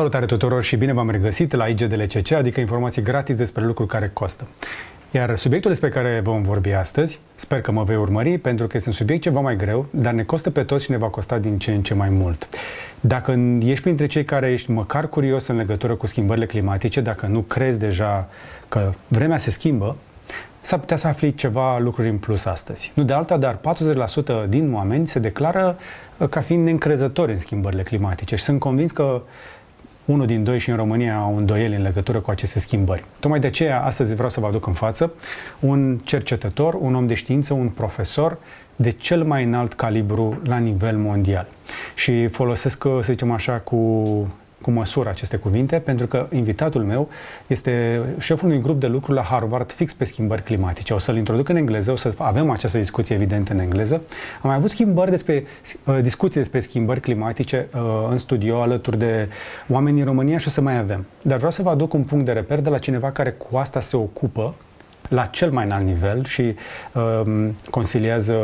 Salutare tuturor și bine v-am regăsit la IGDLCC, adică informații gratis despre lucruri care costă. Iar subiectul despre care vom vorbi astăzi, sper că mă vei urmări, pentru că este un subiect ceva mai greu, dar ne costă pe toți și ne va costa din ce în ce mai mult. Dacă ești printre cei care ești măcar curios în legătură cu schimbările climatice, dacă nu crezi deja că vremea se schimbă, s-ar putea să afli ceva lucruri în plus astăzi. Nu de alta, dar 40% din oameni se declară ca fiind neîncrezători în schimbările climatice și sunt convins că unul din doi și în România au îndoieli în legătură cu aceste schimbări. Tocmai de aceea, astăzi vreau să vă aduc în față un cercetător, un om de știință, un profesor de cel mai înalt calibru la nivel mondial. Și folosesc, să zicem așa, cu cu măsură aceste cuvinte, pentru că invitatul meu este șeful unui grup de lucru la Harvard fix pe schimbări climatice. O să-l introduc în engleză, o să avem această discuție evident în engleză. Am mai avut schimbări despre, uh, discuții despre schimbări climatice uh, în studio alături de oameni în România și o să mai avem. Dar vreau să vă aduc un punct de reper de la cineva care cu asta se ocupă la cel mai înalt nivel și um, consiliază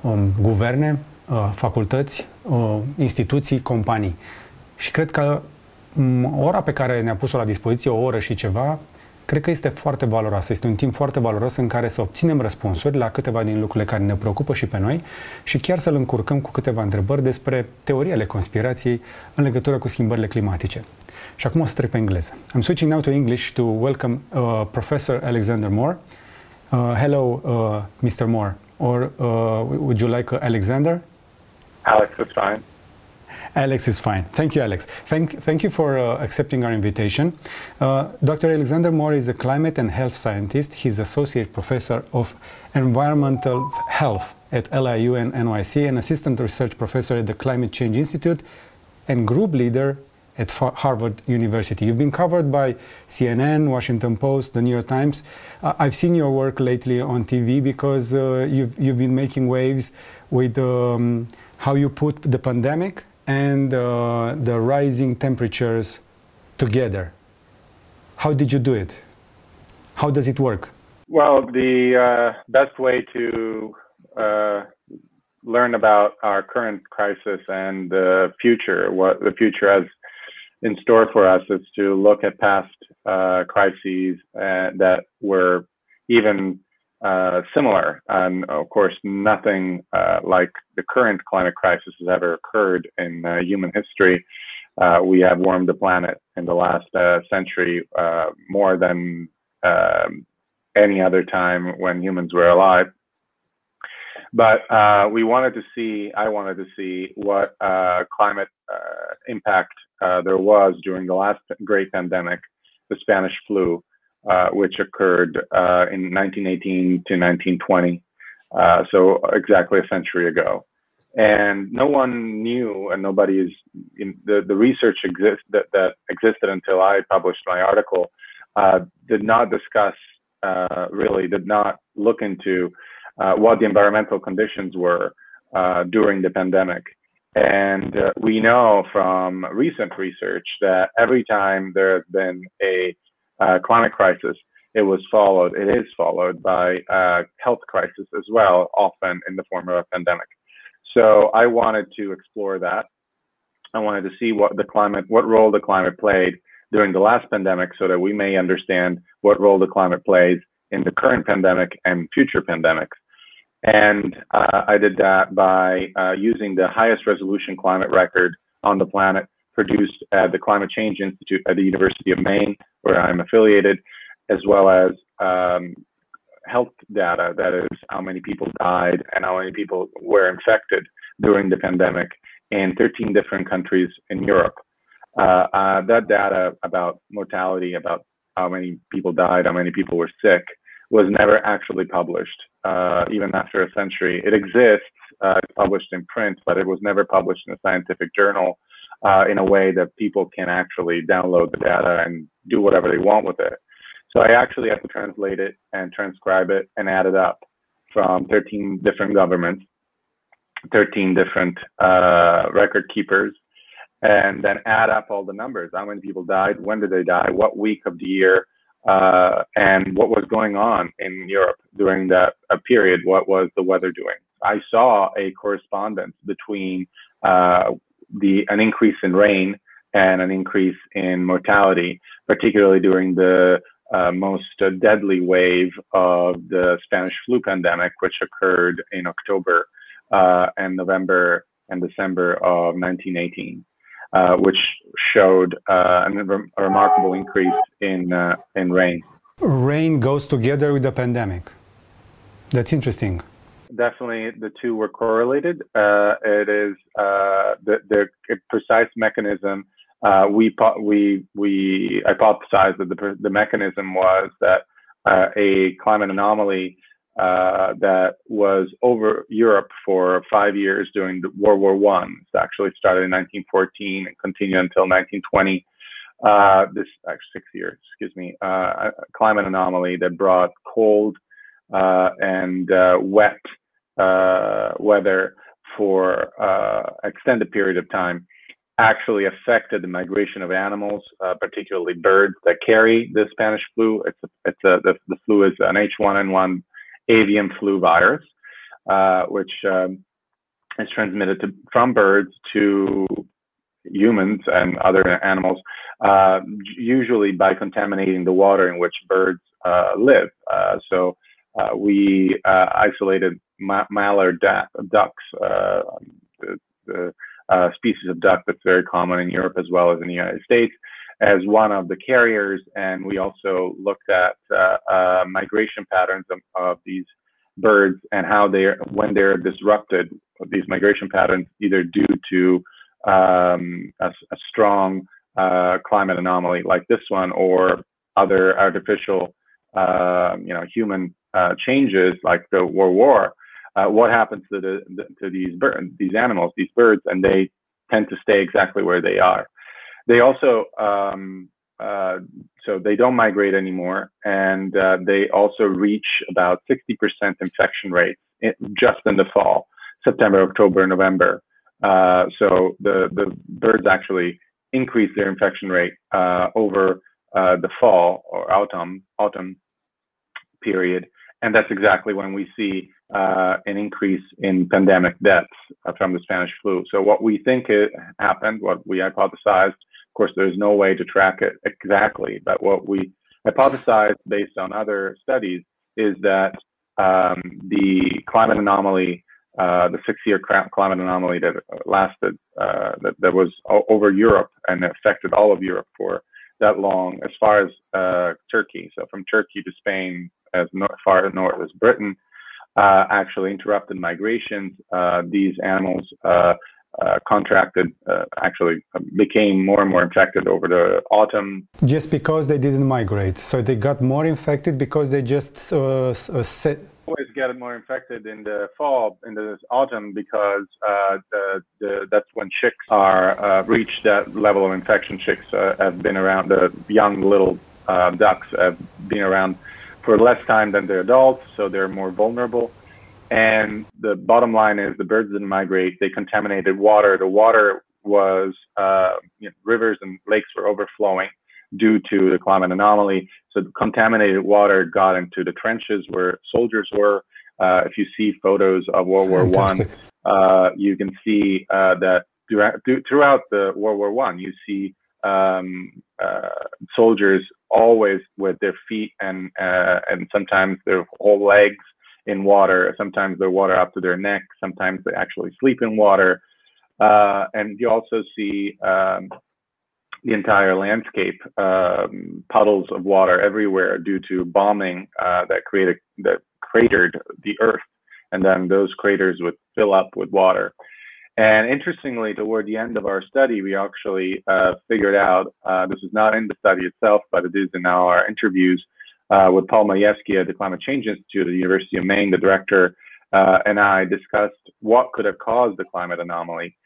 um, guverne, uh, facultăți, uh, instituții, companii. Și cred că ora pe care ne-a pus-o la dispoziție, o oră și ceva, cred că este foarte valoroasă. Este un timp foarte valoros în care să obținem răspunsuri la câteva din lucrurile care ne preocupă și pe noi și chiar să-l încurcăm cu câteva întrebări despre teoriile conspirației în legătură cu schimbările climatice. Și acum o să trec pe engleză. I'm switching now to English to welcome uh, Professor Alexander Moore. Uh, hello, uh, Mr. Moore. Or uh, would you like uh, Alexander? Alex is fine. Alex is fine. Thank you, Alex. Thank, thank you for uh, accepting our invitation. Uh, Dr. Alexander More is a climate and health scientist. He's associate professor of environmental health at LIU and NYC and assistant research professor at the Climate Change Institute and group leader at Harvard University. You've been covered by CNN, Washington Post, the New York Times. Uh, I've seen your work lately on TV because uh, you've, you've been making waves with um, how you put the pandemic and uh, the rising temperatures together. How did you do it? How does it work? Well, the uh, best way to uh, learn about our current crisis and the future, what the future has in store for us, is to look at past uh, crises uh, that were even uh, similar. And of course, nothing uh, like the current climate crisis has ever occurred in uh, human history. Uh, we have warmed the planet in the last uh, century more than um, any other time when humans were alive. But we wanted to see, I wanted to see what climate impact there was during the last great pandemic, the Spanish flu, uh, which occurred uh, in 1918 to 1920, uh, so exactly a century ago. And no one knew, and nobody is in the, the research exist that, that existed until I published my article uh, did not discuss uh, really did not look into what the environmental conditions were during the pandemic. And uh, we know from recent research that every time there has been a uh, climate crisis, it was followed, it is followed by a health crisis as well, often in the form of a pandemic. So I wanted to explore that. I wanted to see what the climate, what role the climate played during the last pandemic so that we may understand what role the climate plays in the current pandemic and future pandemics. And uh, I did that by uh, using the highest resolution climate record on the planet produced at the Climate Change Institute at the University of Maine, where I'm affiliated, as well as um, health data that is how many people died and how many people were infected during the pandemic in 13 different countries in Europe. Uh, uh, that data about mortality, about how many people died, how many people were sick, was never actually published, uh, even after a century. It exists, uh, published in print, but it was never published in a scientific journal uh, in a way that people can actually download the data and do whatever they want with it. So I actually had to translate it and transcribe it and add it up from 13 different governments, 13 different uh, record keepers, and then add up all the numbers. How many people died? When did they die? What week of the year? Uh, and what was going on in Europe during that uh, period? What was the weather doing? I saw a correspondence between uh, the an increase in rain and an increase in mortality, particularly during the uh, most uh, deadly wave of the Spanish flu pandemic, which occurred in October uh, and November and December of 1918, uh, which showed uh, a remarkable increase in uh, in rain. Rain goes together with the pandemic. That's interesting. Definitely, the two were correlated. it is the, the precise mechanism uh, we we we hypothesized that the the mechanism was that uh, a climate anomaly uh, that was over Europe for five years during World War One. It actually started in 1914 and continued until 1920. Uh, this actually six years, excuse me, uh, a climate anomaly that brought cold uh, and wet weather for extended period of time actually affected the migration of animals, uh, particularly birds that carry the Spanish flu. It's a, it's a, the, the flu is an H1N1 avian flu virus, uh, which um, is transmitted to, from birds to humans and other animals, uh, usually by contaminating the water in which birds uh, live. Uh, so uh, we isolated ma- mallard ducks. the, the uh, species of duck that's very common in Europe as well as in the United States as one of the carriers. And we also looked at uh, uh, migration patterns of, of, these birds and how they're, when they're disrupted, these migration patterns, either due to um, a, a, strong uh, climate anomaly like this one or other artificial, uh, you know, human uh, changes like the World War uh, what happens to the, the to these birds, these animals, these birds, and they tend to stay exactly where they are. They also um, uh, so they don't migrate anymore, and uh, they also reach about 60% infection rate in, just in the fall, September, October, November. Uh, so the the birds actually increase their infection rate uh, over uh, the fall or autumn autumn period, and that's exactly when we see uh, an increase in pandemic deaths uh, from the Spanish flu. So what we think it happened, what we hypothesized, of course, there's no way to track it exactly, but what we hypothesized based on other studies is that um, the climate anomaly, uh, the six-year climate anomaly that lasted, uh, that, that was over Europe and affected all of Europe for that long, as far as uh, Turkey. So from Turkey to Spain, as far north as Britain, uh, actually interrupted migrations. Uh, these animals uh, uh contracted, uh, actually became more and more infected over the autumn. Just because they didn't migrate, so they got more infected because they just uh, set. Always get more infected in the fall, in the autumn, because the, the, that's when chicks are reach that level of infection. Chicks have been around. The young little ducks have been around for less time than the adults, so they're more vulnerable. And the bottom line is the birds didn't migrate. They contaminated water. The water was, uh, you know, rivers and lakes were overflowing due to the climate anomaly. So the contaminated water got into the trenches where soldiers were. Uh, if you see photos of World War One, uh, you can see uh, that throughout the World War One, you see um, uh, soldiers always with their feet and uh, and sometimes their whole legs in water. Sometimes they're water up to their neck. Sometimes they actually sleep in water. Uh, and you also see um, the entire landscape, um, puddles of water everywhere due to bombing uh, that created that cratered the earth, and then those craters would fill up with water. And interestingly, toward the end of our study, we actually uh, figured out uh, this is not in the study itself, but it is in our interviews uh, with Paul Mayewski at the Climate Change Institute at the University of Maine, the director, uh, and I discussed what could have caused the climate anomaly.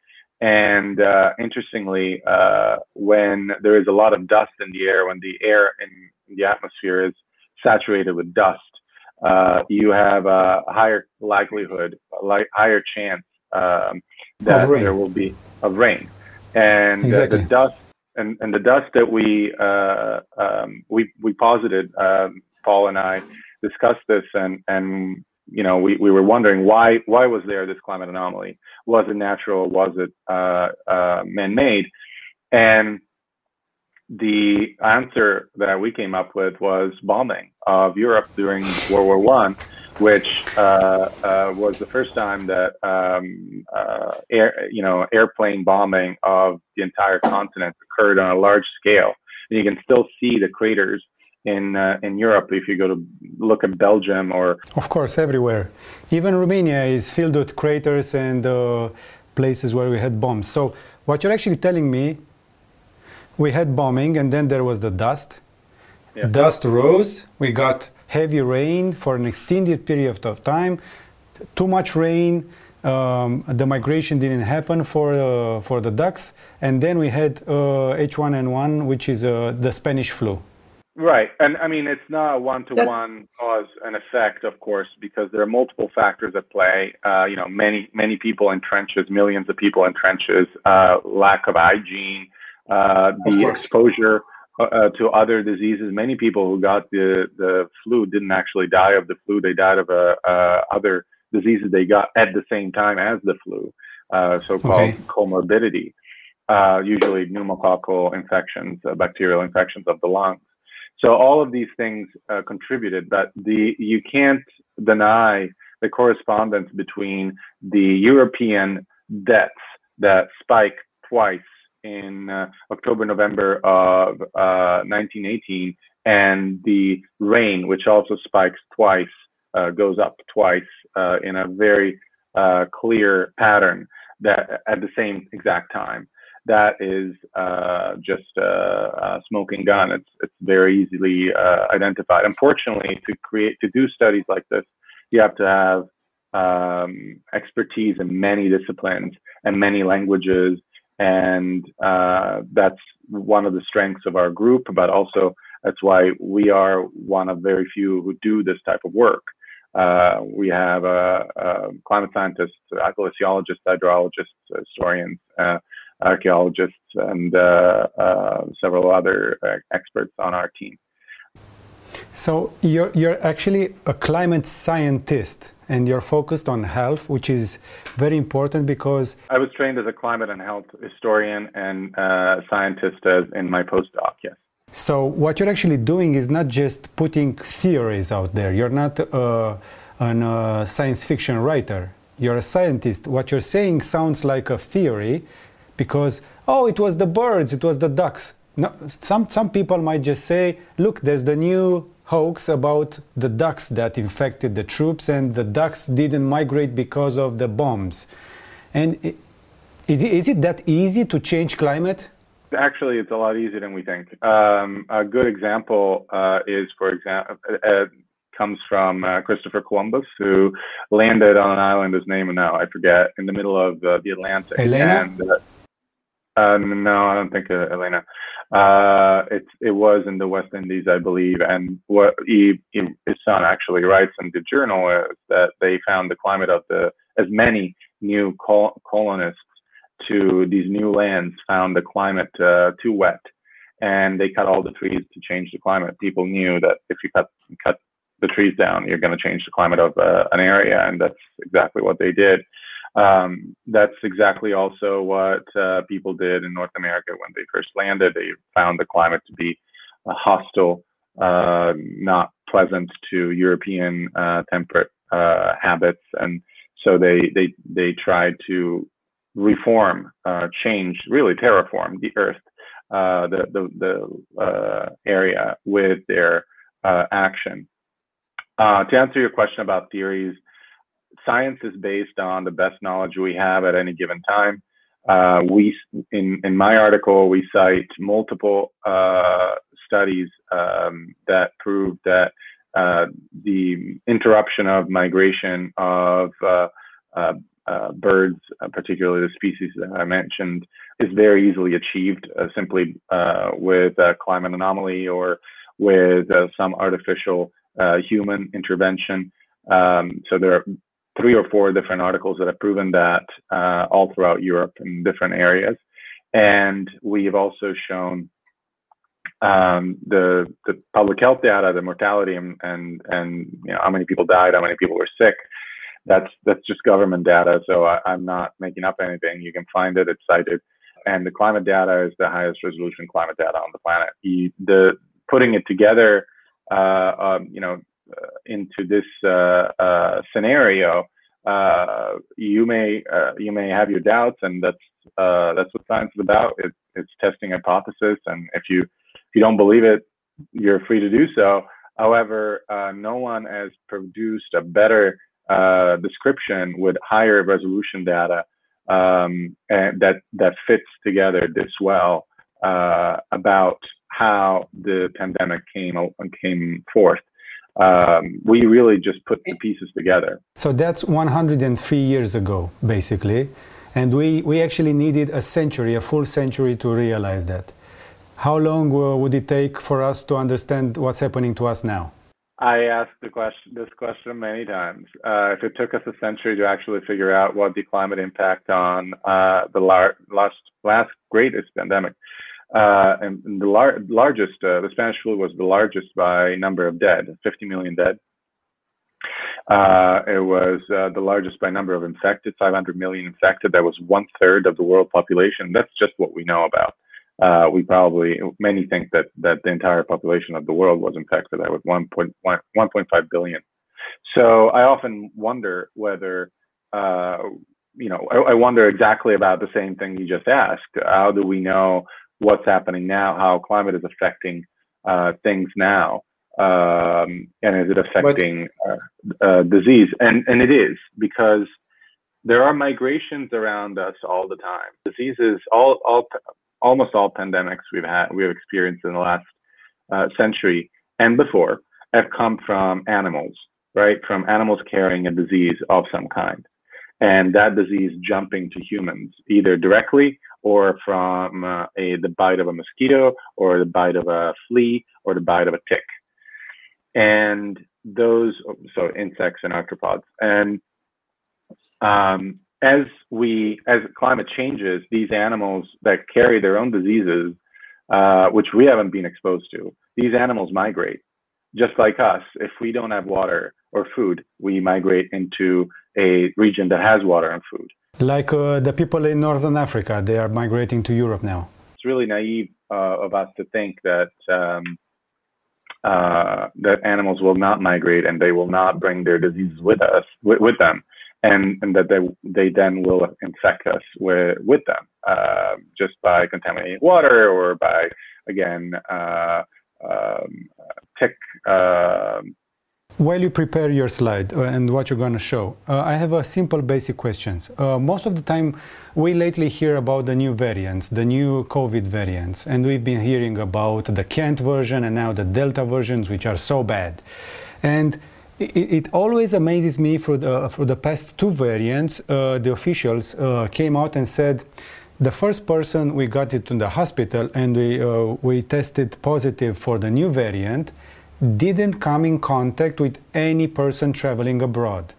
And uh, interestingly, uh, when there is a lot of dust in the air, when the air in the atmosphere is saturated with dust, you have a higher likelihood, a higher chance um, that there will be of rain, and exactly. uh, the dust and, and the dust that we uh, um, we we posited. Um, Paul and I discussed this, and and you know we, we were wondering why why was there this climate anomaly? Was it natural? Was it uh, uh man-made? And the answer that we came up with was bombing of Europe during World War One, which uh, uh, was the first time that um, uh, air, you know, airplane bombing of the entire continent occurred on a large scale. And you can still see the craters in uh, in Europe if you go to look at Belgium or. Of course, everywhere. Even Romania is filled with craters and uh, places where we had bombs. So what you're actually telling me we had bombing and then there was the dust. Yeah. Dust rose. We got heavy rain for an extended period of time. Too much rain. Um, the migration didn't happen for uh, for the ducks, and then we had uh, H1N1, which is uh, the Spanish flu. Right, and I mean it's not a one-to-one cause and effect, of course, because there are multiple factors at play. Uh, you know, many many people in trenches, millions of people in trenches, uh, lack of hygiene, uh, the exposure uh, uh, to other diseases. Many people who got the, the flu didn't actually die of the flu. They died of uh, uh other diseases they got at the same time as the flu, uh, so-called okay. comorbidity, usually pneumococcal infections, bacterial infections of the lungs. So all of these things contributed, but the you can't deny the correspondence between the European deaths that spiked twice in uh, October, November of uh, 1918, and the rain, which also spikes twice, uh, goes up twice uh, in a very uh, clear pattern that at the same exact time. That is uh, just a, smoking gun. It's it's very easily identified. Unfortunately, to create to do studies like this, you have to have um, expertise in many disciplines and many languages and uh, that's one of the strengths of our group but also that's why we are one of very few who do this type of work. Uh, we have climate scientists glaciologists hydrologists historians uh, archaeologists and uh, uh, several other experts on our team. So you're, you're actually a climate scientist and you're focused on health, which is very important because. I was trained as a climate and health historian and uh, scientist as in my postdoc, yes. So what you're actually doing is not just putting theories out there. You're not uh, a uh, science fiction writer. You're a scientist. What you're saying sounds like a theory because, oh, it was the birds, it was the ducks. No, some, some people might just say, look, there's the new hoax about the ducks that infected the troops, and the ducks didn't migrate because of the bombs. And is it, is it that easy to change climate? Actually, it's a lot easier than we think. Um, a good example uh, is, for example, uh, uh, comes from uh, Christopher Columbus, who landed on an island. His name now I forget in the middle of uh, the Atlantic. Elena. And, uh, no, I don't think Elena. Uh, it it was in the West Indies, I believe, and what he, he, his son actually writes in the journal is that they found the climate of the as many new col- colonists to these new lands found the climate uh, too wet, and they cut all the trees to change the climate. People knew that if you cut cut the trees down, you're going to change the climate of uh, an area, and that's exactly what they did. Um, that's exactly also what uh, people did in North America when they first landed. They found the climate to be uh, hostile, uh, not pleasant to European uh, temperate uh, habits, and so they they they tried to reform, uh, change, really terraform the Earth, the the the area with their action. to answer your question about theories, science is based on the best knowledge we have at any given time. Uh, we, in, in my article, we cite multiple uh, studies um, that prove that uh, the interruption of migration of uh, uh, uh, birds, particularly the species that I mentioned, is very easily achieved simply with a climate anomaly or with some artificial human intervention. Um, so there are three or four different articles that have proven that uh, all throughout Europe in different areas. And we have also shown um, the the public health data, the mortality, and and and you know how many people died, how many people were sick. That's that's just government data, so I, am not making up anything. You can find it; it's cited and the climate data is the highest resolution climate data on the planet. You, the putting it together, uh, um, you know, into this uh, uh, scenario, you may you may have your doubts, and that's that's what science is about. It, it's testing hypothesis, and if you if you don't believe it, you're free to do so. However, no one has produced a better description with higher resolution data um, and that that fits together this well uh, about how the pandemic came came forth. Um, we really just put the pieces together. So that's 103 years ago, basically, and we we actually needed a century, a full century, to realize that. How long would it take for us to understand what's happening to us now? I asked the question, this question many times. Uh, if it took us a century to actually figure out what the climate impact on uh, the lar- last last greatest pandemic, uh, and, and, the lar- largest, uh, the Spanish flu was the largest by number of dead, 50 million dead. Uh, it was uh, the largest by number of infected, 500 million infected. That was one third of the world population. That's just what we know about uh, we probably many think that that the entire population of the world was infected That with 1.5 billion. So I often wonder whether you know I, I, wonder exactly about the same thing you just asked. How do we know what's happening now? How climate is affecting uh, things now? Um, and is it affecting uh, uh, disease? And and it is because there are migrations around us all the time. Diseases, all all almost all pandemics we've had we've experienced in the last uh, century and before have come from animals, right? From animals carrying a disease of some kind, and that disease jumping to humans either directly or from uh, a the bite of a mosquito or the bite of a flea or the bite of a tick, and those so insects and arthropods and um, as we as climate changes, these animals that carry their own diseases, uh, which we haven't been exposed to, these animals migrate. Just like us, if we don't have water or food, we migrate into a region that has water and food. Like uh, the people in Northern Africa, they are migrating to Europe now. It's really naive uh, of us to think that um, uh, that animals will not migrate and they will not bring their diseases with us with, with them and, and that they, they then will infect us with, with them uh, just by contaminating water or by, again, uh, um, tick. While you prepare your slide uh, and what you're going to show, uh, I have a simple basic questions. Uh, most of the time, we lately hear about the new variants, the new COVID variants, and we've been hearing about the Kent version and now the Delta versions, which are so bad. And it, it, always amazes me for the, for the past two variants, uh, the officials uh, came out and said, the first person we got it to the hospital and we, uh, we tested positive for the new variant didn't come in contact with any person traveling abroad.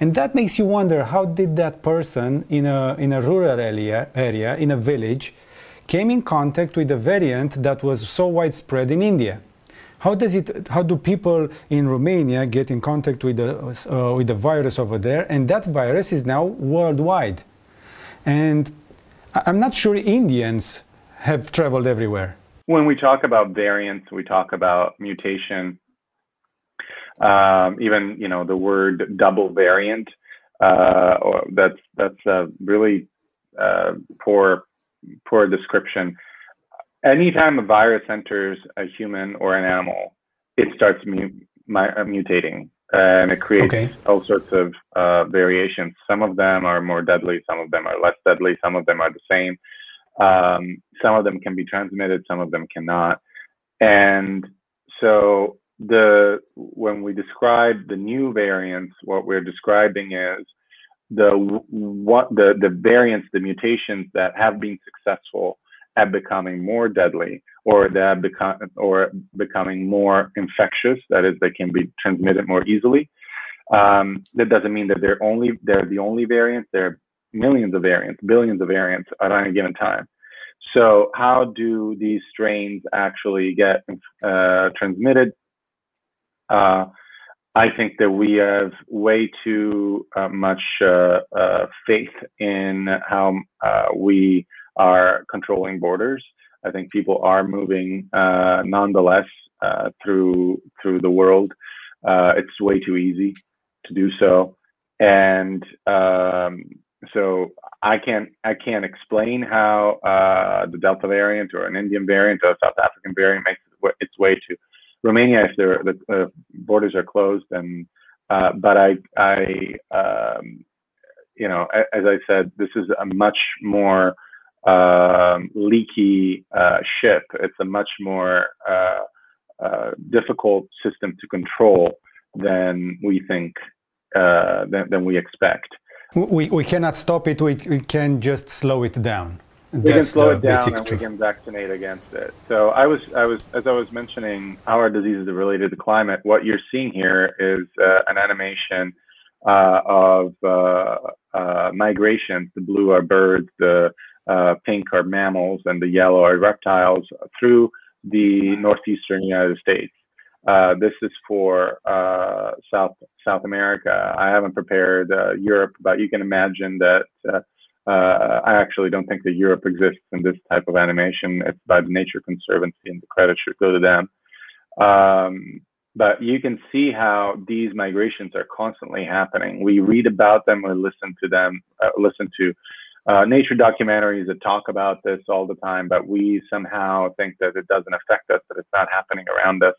And that makes you wonder how did that person in a, in a rural area, area, in a village, came in contact with a variant that was so widespread in India? How does it? How do people in Romania get in contact with the uh, with the virus over there? And that virus is now worldwide, and I'm not sure Indians have traveled everywhere. When we talk about variants, we talk about mutation. Um, even you know the word double variant. Uh, that's that's a really uh, poor poor description anytime a virus enters a human or an animal, it starts mu- uh, mutating and it creates okay. all sorts of uh, variations. Some of them are more deadly, some of them are less deadly, some of them are the same. Um, some of them can be transmitted, some of them cannot. And so the when we describe the new variants, what we're describing is the what the the variants, the mutations that have been successful at becoming more deadly or that become or becoming more infectious that is they can be transmitted more easily um, that doesn't mean that they're only they're the only variants there millions of variants billions of variants at any given time so how do these strains actually get uh, transmitted uh, I think that we have way too uh, much uh, uh, faith in how uh, we are controlling borders. I think people are moving nonetheless through through the world. It's way too easy to do so, and um, so I can't I can't explain how uh, the Delta variant or an Indian variant or a South African variant makes its way to Romania if the uh, borders are closed. And uh, but I I um, you know as I said, this is a much more um, leaky uh, ship. It's a much more uh, uh, difficult system to control than we think than, than we expect. We, we cannot stop it, we, we can just slow it down. We That's can slow it down and truth. we can vaccinate against it. So I was, I was, as I was mentioning, how our diseases are related to climate. What you're seeing here is uh, an animation uh, of uh, uh migration. The blue are birds, the uh, pink are mammals, and the yellow are reptiles through the northeastern United States. Uh, this is for uh, South South America. I haven't prepared uh, Europe, but you can imagine that uh, uh, I actually don't think that Europe exists in this type of animation. It's by the Nature Conservancy, and the credit should go to them. Um, but you can see how these migrations are constantly happening. We read about them, we listen to them, listen to nature documentaries that talk about this all the time, but we somehow think that it doesn't affect us, that it's not happening around us.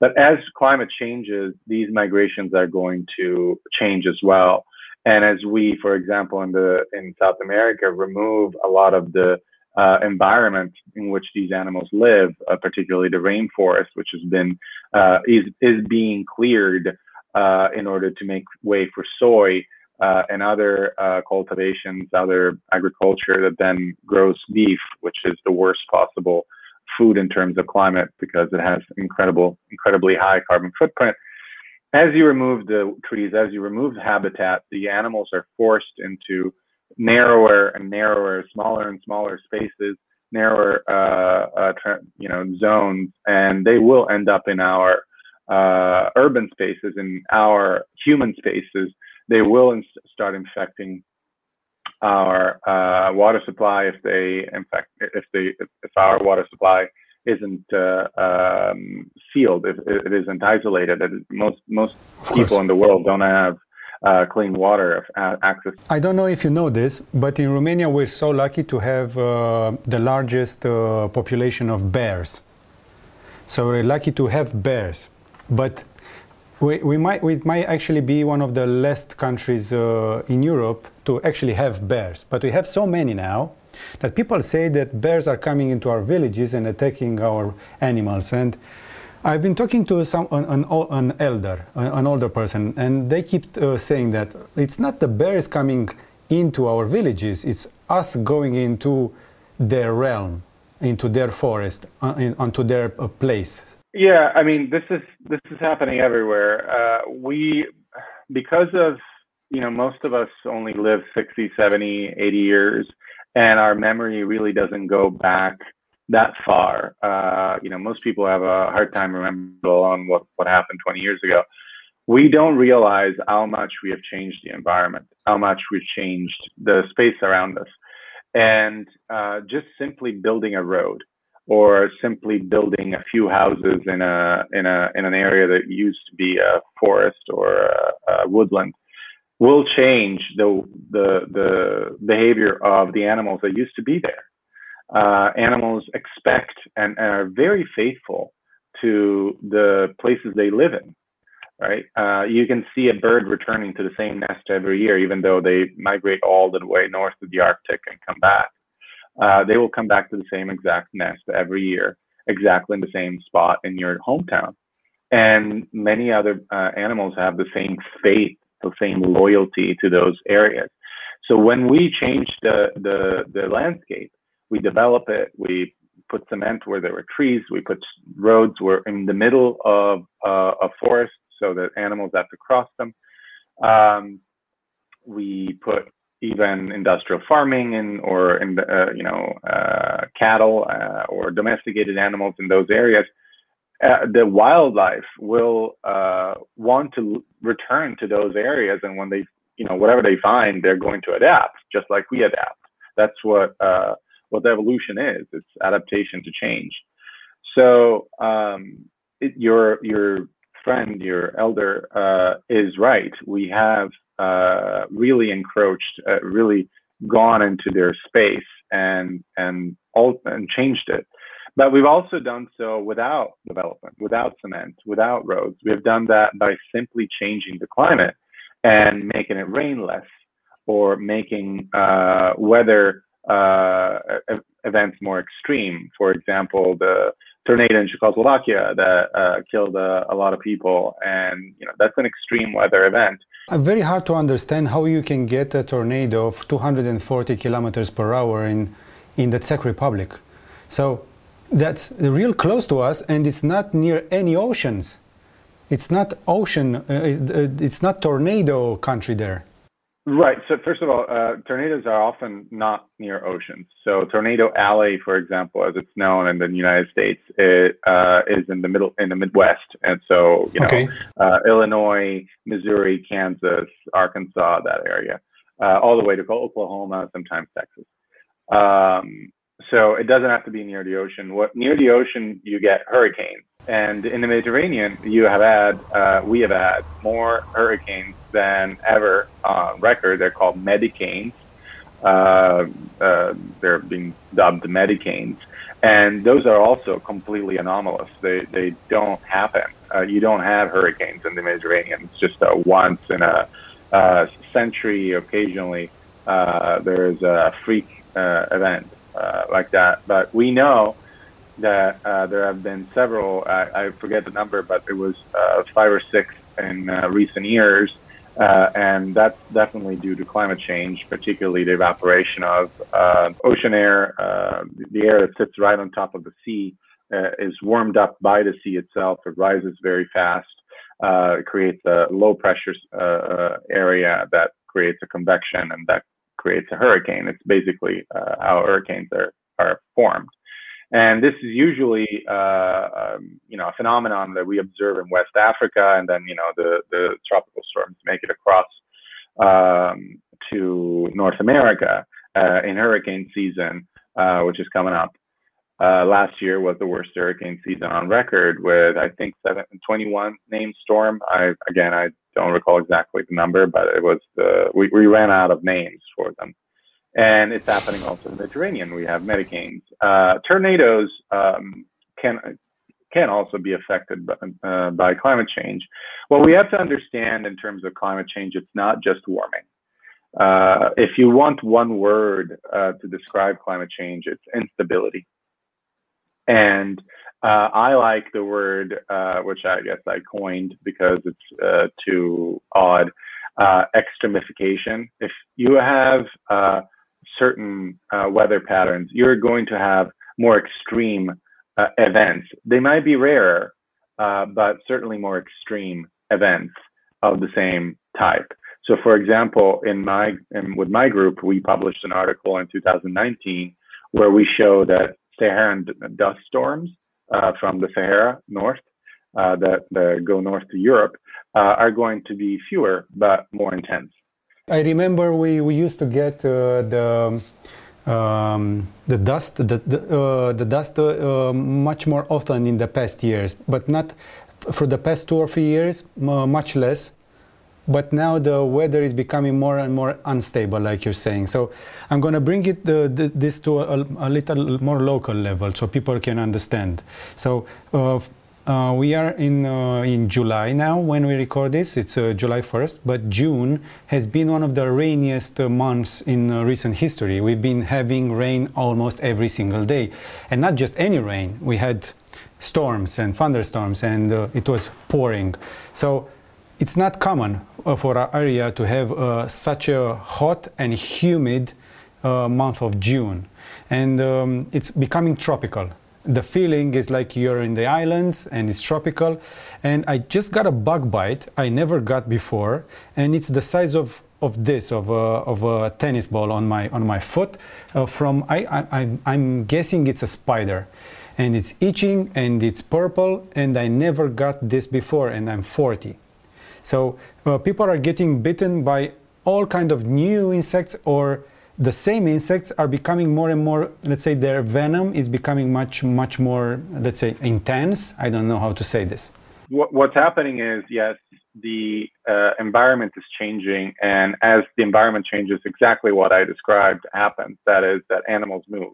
But as climate changes, these migrations are going to change as well. And as we, for example, in the in South America, remove a lot of the uh, environment in which these animals live, uh, particularly the rainforest, which has been uh, is is being cleared uh, in order to make way for soy uh, and other uh, cultivations, other agriculture that then grows beef, which is the worst possible food in terms of climate because it has incredible, incredibly high carbon footprint. As you remove the trees, as you remove the habitat, the animals are forced into narrower and narrower, smaller and smaller spaces, narrower, uh, uh, you know, zones, and they will end up in our uh, urban spaces, in our human spaces. They will in- start infecting our uh, water supply if they in fact if they if our water supply isn't uh, um, sealed if it isn't isolated most most people in the world don't have uh, clean water uh, access. I don't know if you know this, but in Romania we're so lucky to have uh, the largest uh, population of bears. So we're lucky to have bears, but we, we, might, we might actually be one of the last countries uh, in Europe to actually have bears. But we have so many now that people say that bears are coming into our villages and attacking our animals. And I've been talking to some, an, an, an elder, an older person, and they keep uh, saying that it's not the bears coming into our villages, it's us going into their realm, into their forest, uh, in, onto their uh, place. Yeah, I mean, this is this is happening everywhere. Uh, we, because of you know, most of us only live 60, 70, 80 years, and our memory really doesn't go back that far. Uh, you know, most people have a hard time remembering what what happened 20 years ago. We don't realize how much we have changed the environment, how much we've changed the space around us, and uh, just simply building a road or simply building a few houses in a in a in an area that used to be a forest or a, a woodland will change the the the behavior of the animals that used to be there. Uh, animals expect and, and, are very faithful to the places they live in. Right, uh, you can see a bird returning to the same nest every year, even though they migrate all the way north to the Arctic and come back uh, they will come back to the same exact nest every year, exactly in the same spot in your hometown. And many other uh, animals have the same faith, the same loyalty to those areas. So when we change the, the, the landscape, we develop it, we put cement where there were trees, we put roads where in the middle of uh, a forest so that animals have to cross them. Um, we put even industrial farming and or in the, uh, you know uh, cattle uh, or domesticated animals in those areas, uh, the wildlife will uh, want to return to those areas, and when they you know whatever they find, they're going to adapt, just like we adapt. That's what uh, what evolution is. It's adaptation to change. So um, it, your your friend, your elder, is right. We have uh, really encroached, uh, really gone into their space and and all and changed it. But we've also done so without development, without cement, without roads. We have done that by simply changing the climate and making it rain less or making uh, weather uh, events more extreme. For example, the tornado in Czechoslovakia that uh, killed uh, a lot of people, and you know that's an extreme weather event. Uh, very hard to understand how you can get a tornado of 240 kilometers per hour in in the Czech Republic. So that's real close to us, and it's not near any oceans. It's not ocean. Uh, it's not tornado country there. Right. So first of all, uh, tornadoes are often not near oceans. So Tornado Alley, for example, as it's known in the United States, it uh, is in the middle in the Midwest, and so you know okay. uh, Illinois, Missouri, Kansas, Arkansas, that area, uh, all the way to Oklahoma, sometimes Texas. Um, so it doesn't have to be near the ocean. What near the ocean, you get hurricanes, and in the Mediterranean, you have had uh, we have had more hurricanes than ever on record. They're called medicanes. Uh, uh, they're being dubbed medicanes, and those are also completely anomalous. They they don't happen. Uh, you don't have hurricanes in the Mediterranean. It's just a once in a century. Occasionally, uh, there's a freak uh, event uh, like that. But we know that uh, there have been several, I, I, forget the number, but it was uh, five or six in uh, recent years. Uh, and that's definitely due to climate change, particularly the evaporation of uh, ocean air. the air that sits right on top of the sea is warmed up by the sea itself. It rises very fast. it creates a low pressure area that creates a convection, and that creates a hurricane. It's basically uh, how hurricanes are, are formed. And this is usually, uh, um, you know, a phenomenon that we observe in West Africa, and then, you know, the, the tropical storms make it across um, to North America uh, in hurricane season, uh, which is coming up. Uh, last year was the worst hurricane season on record, with I think seven, 21 named storm. I again, I don't recall exactly the number, but it was the we, we ran out of names for them. And it's happening also in the Mediterranean. We have medicanes. Uh, tornadoes um, can can also be affected by, uh, by climate change. What we have to understand in terms of climate change, it's not just warming. Uh, if you want one word uh, to describe climate change, it's instability. And uh, I like the word, uh, which I guess I coined because it's uh, too odd, uh, extremification. If you have uh, certain uh, weather patterns, you're going to have more extreme events. They might be rarer, but certainly more extreme events of the same type. So, for example, in my in, with my group, we published an article in 2019 where we show that Saharan dust storms from the Sahara north uh, that, that, go north to Europe uh, are going to be fewer but more intense. I remember we, we used to get uh, the um, the dust the the, uh, the dust uh, much more often in the past years, but not for the past two or three years, much less but now the weather is becoming more and more unstable, like you're saying. So I'm going to bring it this to a, a, little more local level so people can understand. So uh, uh, we are in uh, in July now when we record this. It's uh, July 1st, but June has been one of the rainiest uh, months in uh, recent history. We've been having rain almost every single day, and not just any rain. We had storms and thunderstorms, and it was pouring. So it's not common uh, for our area to have uh, such a hot and humid uh, month of June. And um, it's becoming tropical. The feeling is like you're in the islands and it's tropical. And I just got a bug bite I never got before. And it's the size of, of this, of a, of a tennis ball on my, on my foot. Uh, from I, I, I'm guessing it's a spider and it's itching and it's purple and I never got this before and I'm 40. So uh, people are getting bitten by all kind of new insects or the same insects are becoming more and more, let's say, their venom is becoming much, much more, let's say, intense. I don't know how to say this. What, what's happening is, yes, the uh, environment is changing. And as the environment changes, exactly what I described happens. That is, that animals move,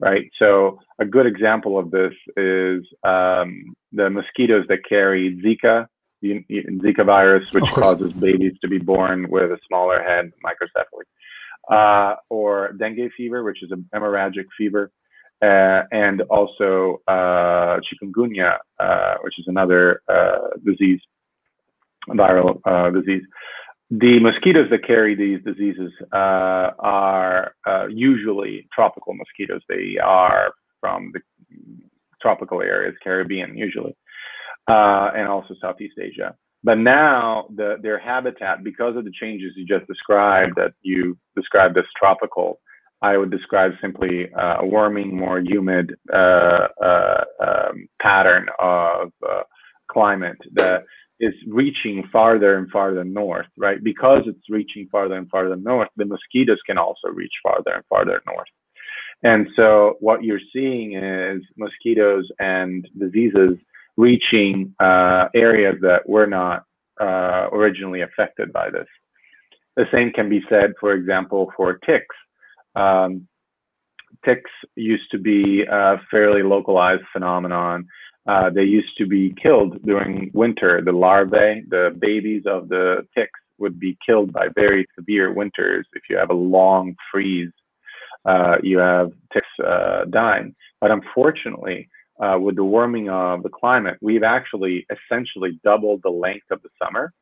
right? So, a good example of this is um, the mosquitoes that carry Zika, Zika virus, which causes babies to be born with a smaller head, microcephaly uh, or dengue fever, which is a hemorrhagic fever, uh, and also uh, chikungunya, uh, which is another uh, disease, viral uh, disease. The mosquitoes that carry these diseases are usually tropical mosquitoes. They are from the tropical areas, Caribbean usually, and also Southeast Asia. But now the, their habitat, because of the changes you just described, that you described as tropical, I would describe simply uh, a warming, more humid uh, uh, um, pattern of uh, climate that is reaching farther and farther north, right? Because it's reaching farther and farther north, the mosquitoes can also reach farther and farther north. And so what you're seeing is mosquitoes and diseases reaching uh, areas that were not uh, originally affected by this. The same can be said, for example, for ticks. Um, ticks used to be a fairly localized phenomenon. Uh, they used to be killed during winter. The larvae, the babies of the ticks, would be killed by very severe winters. If you have a long freeze, uh, you have ticks uh, dying. But unfortunately, uh, with the warming of the climate, we've actually essentially doubled the length of the summer.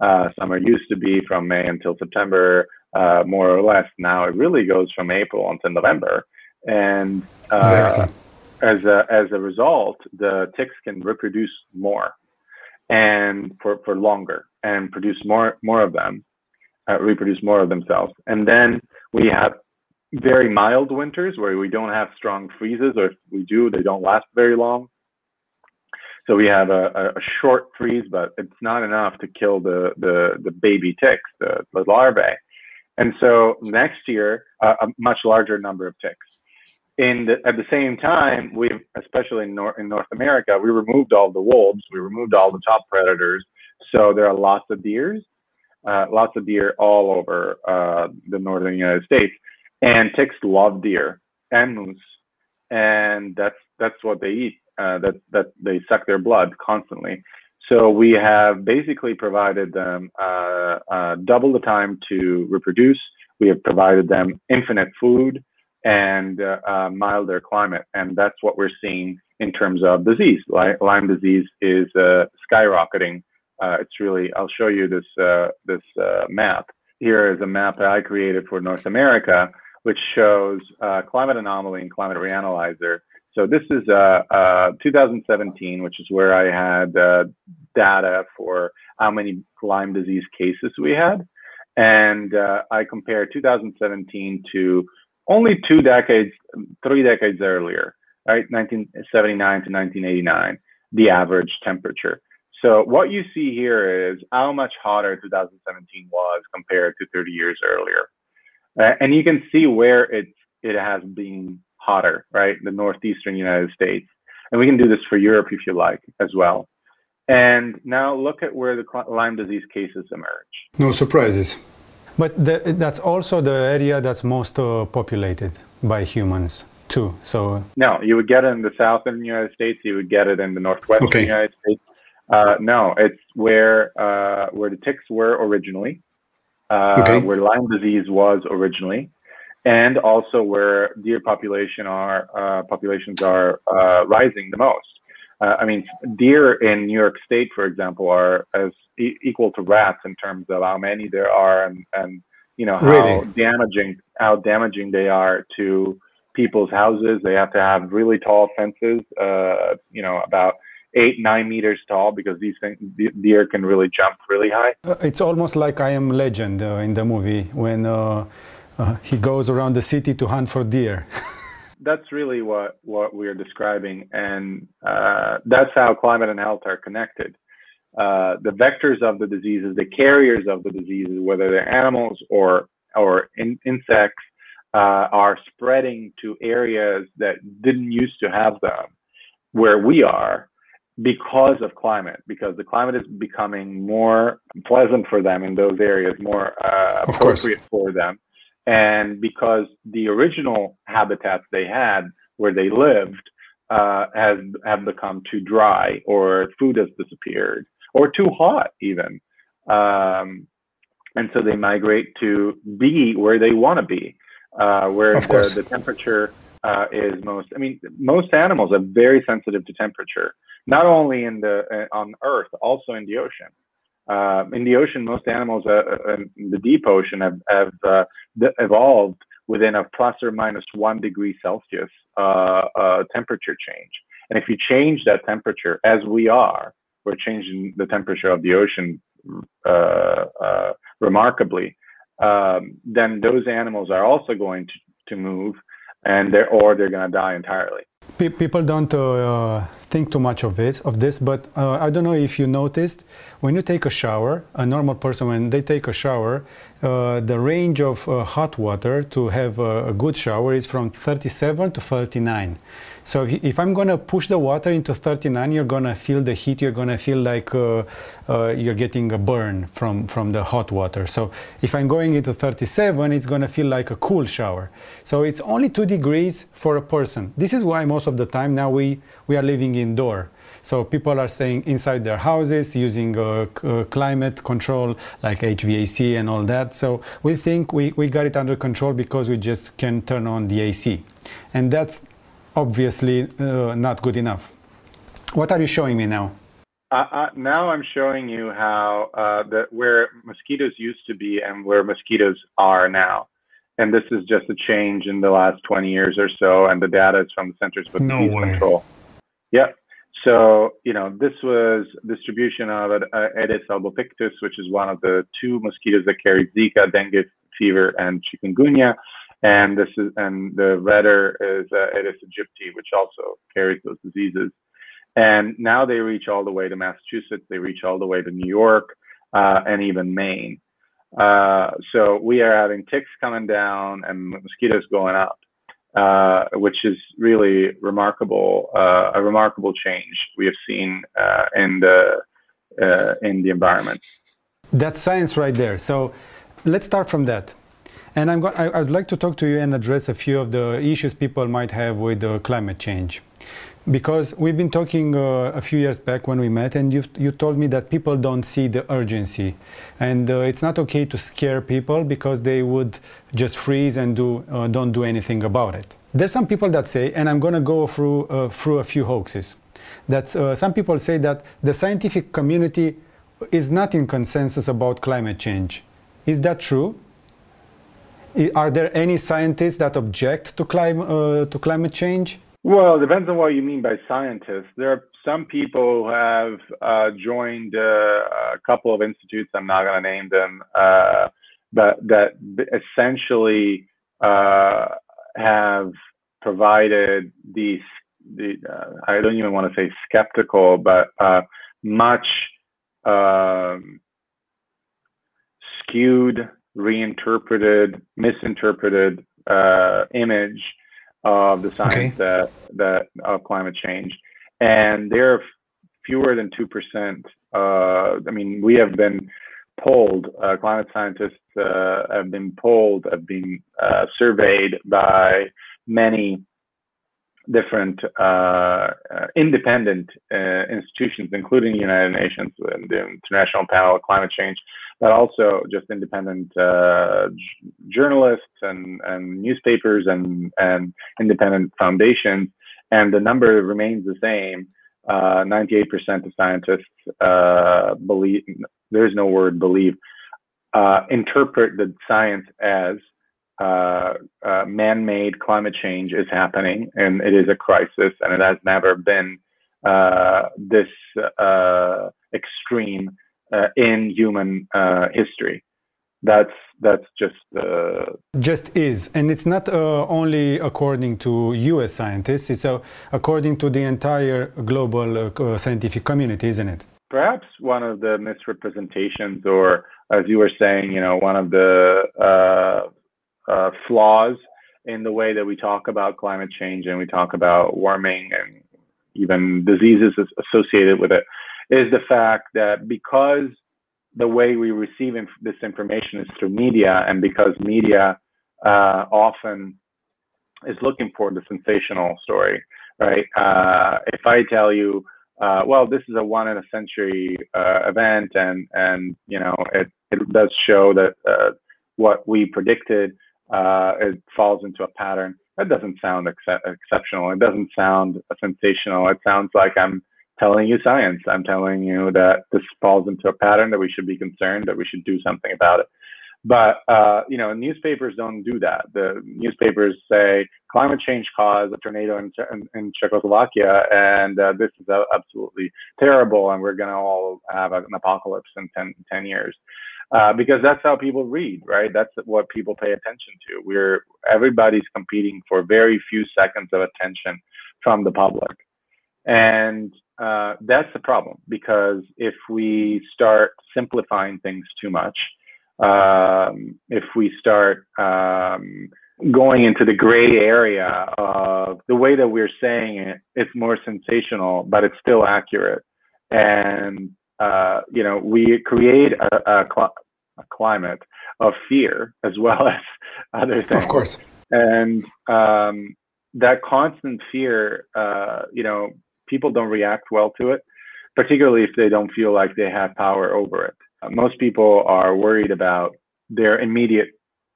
Uh, summer used to be from May until September, uh, more or less. Now it really goes from April until November, and uh, exactly. as a as a result, the ticks can reproduce more and for for longer and produce more more of them, uh, reproduce more of themselves, and then we have very mild winters where we don't have strong freezes, or if we do, they don't last very long. So we have a, a short freeze, but it's not enough to kill the the, the baby ticks, the, the larvae. And so next year, uh, a much larger number of ticks. The, at the same time, we, especially in, North in North America, we removed all the wolves, we removed all the top predators. So there are lots of deers, uh, lots of deer all over uh, the northern United States. And ticks love deer and moose, and that's that's what they eat. Uh, that that they suck their blood constantly. So we have basically provided them uh, uh, double the time to reproduce. We have provided them infinite food and uh, uh, milder climate, and that's what we're seeing in terms of disease. Lyme disease is uh, skyrocketing. it's really. I'll show you this this map. Here is a map that I created for North America which shows uh, climate anomaly and climate reanalyzer. So this is uh, uh, 2017, which is where I had uh, data for how many Lyme disease cases we had. And I compared 2017 to only two decades, three decades earlier, right? 1979 to 1989, the average temperature. So what you see here is how much hotter 2017 was compared to 30 years earlier. Uh, and you can see where it it has been hotter, right? The northeastern United States, and we can do this for Europe if you like as well. And now look at where the Lyme disease cases emerge. No surprises. But the, that's also the area that's most uh, populated by humans too. So no, you would get it in the southern United States. You would get it in the northwestern okay. United States. Uh, no, it's where uh, where the ticks were originally, uh, okay. where Lyme disease was originally, and also where deer population are uh, populations are uh, rising the most. Uh, I mean, deer in New York State, for example, are as e- equal to rats in terms of how many there are, and and you know how really? damaging how damaging they are to people's houses. They have to have really tall fences, uh, you know, about eight nine meters tall because these things deer can really jump really high. Uh, it's almost like i am legend uh, in the movie when uh, uh he goes around the city to hunt for deer. That's really what what we're describing and uh, that's how climate and health are connected. Uh, the vectors of the diseases the carriers of the diseases whether they're animals or or in, insects uh, are spreading to areas that didn't used to have them, where we are, because of climate, because the climate is becoming more pleasant for them in those areas, more uh, appropriate for them, and because the original habitats they had where they lived uh, has have become too dry, or food has disappeared, or too hot even, um, and so they migrate to be where they want to be, uh, where the, the, temperature uh, is most. I mean, most animals are very sensitive to temperature not only in the uh, on Earth, also in the ocean. Uh, in the ocean, most animals uh, uh in the deep ocean have, have uh, evolved within a plus or minus one degree Celsius temperature change. And if you change that temperature, as we are, we're changing the temperature of the ocean remarkably. Um, then those animals are also going to, to move, and they're or they're going to die entirely people don't uh, think too much of this, of this, but uh, I don't know if you noticed when you take a shower, a normal person when they take a shower, uh, the range of uh, hot water to have a, a, good shower is from 37 to 39. So if I'm going to push the water into 39, you're going to feel the heat. You're going to feel like uh, uh, you're getting a burn from, from the hot water. So if I'm going into 37, it's going to feel like a cool shower. So it's only two degrees for a person. This is why most of the time now we, we are living indoor. So people are staying inside their houses using uh, uh, climate control like HVAC and all that. So we think we, we got it under control because we just can turn on the AC. And that's obviously uh, not good enough. What are you showing me now? Uh, uh, now I'm showing you how uh, the, where mosquitoes used to be and where mosquitoes are now. And this is just a change in the last 20 years or so, and the data is from the Centers for no Disease way. Control. Yep. So, you know, this was distribution of uh, Aedes albopictus, which is one of the two mosquitoes that carry Zika, dengue fever, and chikungunya and this is and the redder is uh, Aedes aegypti, which also carries those diseases. And now they reach all the way to Massachusetts, they reach all the way to New York, uh, and even Maine. Uh, so we are having ticks coming down and mosquitoes going up, uh, which is really remarkable, uh, a remarkable change we have seen uh, in the uh, in the environment. That's science right there. So let's start from that. And I'm go- I, would like to talk to you and address a few of the issues people might have with uh, climate change. Because we've been talking uh, a few years back when we met, and you you told me that people don't see the urgency, and uh, it's not okay to scare people because they would just freeze and do uh, don't do anything about it. There's some people that say, and I'm going to go through uh, through a few hoaxes, that uh, some people say that the scientific community is not in consensus about climate change. Is that true? Are there any scientists that object to, clim- uh, to climate change? Well, it depends on what you mean by scientists. There are some people who have uh, joined uh, a couple of institutes. I'm not going to name them, uh, but that essentially uh, have provided these. The, uh, I don't even want to say skeptical, but much um, skewed reinterpreted, misinterpreted uh, image of the science okay. that that of climate change, and there are fewer than two percent. Uh, I mean, we have been polled. Uh, climate scientists uh, have been polled, have been uh, surveyed by many different uh, independent institutions, including the United Nations and the International Panel on Climate Change, but also just independent uh, j- journalists and, and newspapers and, and independent foundations. And the number remains the same. Uh, 98% of scientists uh, believe, there's no word believe, uh, interpret the science as uh, uh, man-made climate change is happening and it is a crisis and it has never been this extreme uh, in human uh, history. That's that's just uh, just is, and it's not uh, only according to U.S. scientists. It's uh, according to the entire global uh, scientific community, isn't it? perhaps one of the misrepresentations, or as you were saying, you know, one of the uh, uh, flaws in the way that we talk about climate change and we talk about warming and even diseases associated with it is the fact that because the way we receive inf- this information is through media, and because media uh, often is looking for the sensational story, right? Uh, if I tell you, uh, well, this is a one in a century uh, event, and and you know it it does show that uh, what we predicted uh, it falls into a pattern. That doesn't sound ex- exceptional. It doesn't sound sensational. It sounds like I'm telling you science. I'm telling you that this falls into a pattern that we should be concerned, that we should do something about it. But uh, you know, newspapers don't do that. The newspapers say climate change caused a tornado in, in, in Czechoslovakia, and uh, this is absolutely terrible, and we're going to all have an apocalypse in 10, 10 years. Uh, because that's how people read, right? That's what people pay attention to. We're everybody's competing for very few seconds of attention from the public, and uh, that's the problem. Because if we start simplifying things too much, um, if we start um, going into the gray area of the way that we're saying it, it's more sensational, but it's still accurate, and uh, you know, we create a, a, cl- a, climate of fear as well as other things. Of course. And um, that constant fear, uh, you know, people don't react well to it, particularly if they don't feel like they have power over it. Uh, most people are worried about their immediate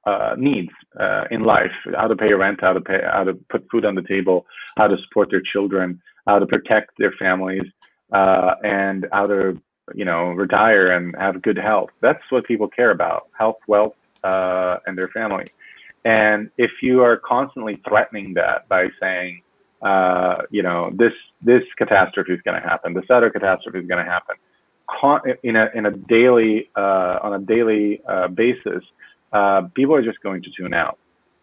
uh, needs uh, in life: how to pay rent, how to pay, how to put food on the table, how to support their children, how to protect their families, uh, and how to you know, retire and have good health. That's what people care about: health, wealth, uh, and their family. And if you are constantly threatening that by saying, uh, you know, this this catastrophe is going to happen, this other catastrophe is going to happen, in a in a daily uh, on a daily uh, basis, uh, people are just going to tune out.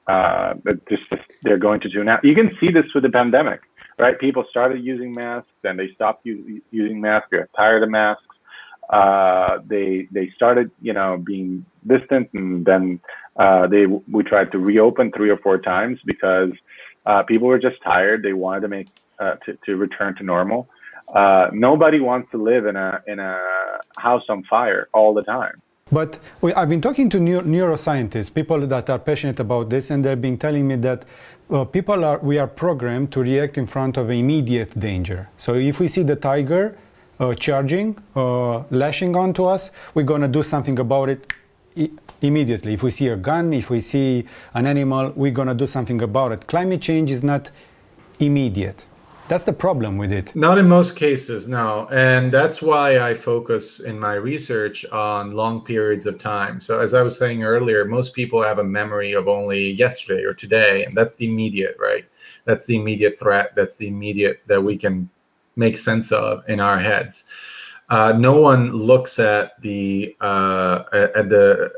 Uh, just they're going to tune out. You can see this with the pandemic, right? People started using masks, then they stopped using masks. They got tired of masks they they started you know being distant and then they we tried to reopen three or four times because uh, people were just tired. They wanted to make uh, to, to return to normal. Uh, nobody wants to live in a in a house on fire all the time. But we, I've been talking to neuro- neuroscientists, people that are passionate about this, and they've been telling me that uh, people are we are programmed to react in front of immediate danger. So if we see the tiger, uh, charging, uh, lashing onto us, we're to do something about it immediately. If we see a gun, if we see an animal, we're going to do something about it. Climate change is not immediate. That's the problem with it. Not in most cases, no. And that's why I focus in my research on long periods of time. So, as I was saying earlier, most people have a memory of only yesterday or today, and that's the immediate, right? That's the immediate threat. That's the immediate that we can make sense of in our heads. Uh, no one looks at the uh, at the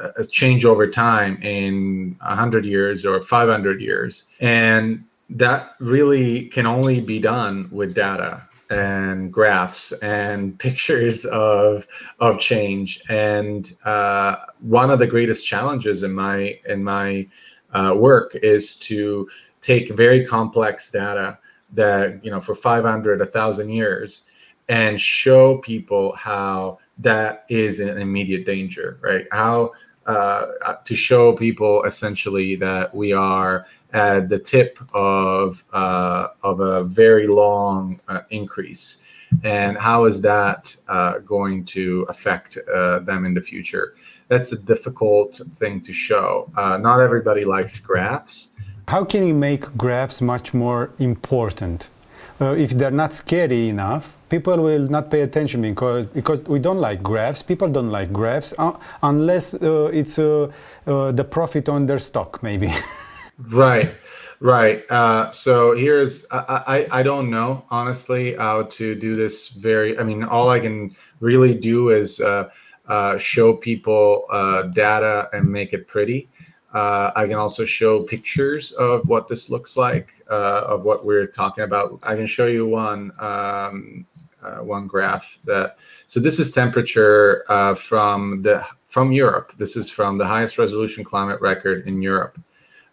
uh, change over time in 100 years or 500 years. And that really can only be done with data and graphs and pictures of of change. And uh, one of the greatest challenges in my in my uh, work is to take very complex data that you know for 500 a thousand years and show people how that is an immediate danger right? How uh, to show people essentially that we are at the tip of uh, of a very long uh, increase. And how is that uh, going to affect uh, them in the future? That's a difficult thing to show. Uh, not everybody likes graphs. How can you make graphs much more important? Uh, if they're not scary enough, people will not pay attention because because we don't like graphs. People don't like graphs uh, unless uh, it's uh, uh, the profit on their stock, maybe. right, right. Uh, so here's I, I I don't know honestly how to do this. Very, I mean, all I can really do is show people data and make it pretty. Uh, I can also show pictures of what this looks like, uh, of what we're talking about. I can show you one. Um, uh, one graph that. So this is temperature uh, from the from Europe. This is from the highest resolution climate record in Europe,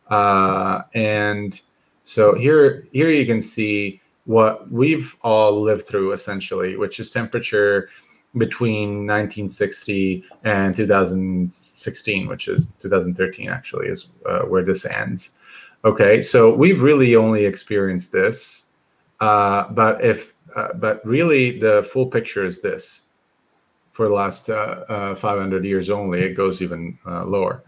uh, and so here here you can see what we've all lived through essentially, which is temperature between 1960 and 2016, which is 2013 actually is uh, where this ends. Okay, so we've really only experienced this, uh, but if uh, but really the full picture is this. For the last uh, uh, 500 years only, it goes even uh, lower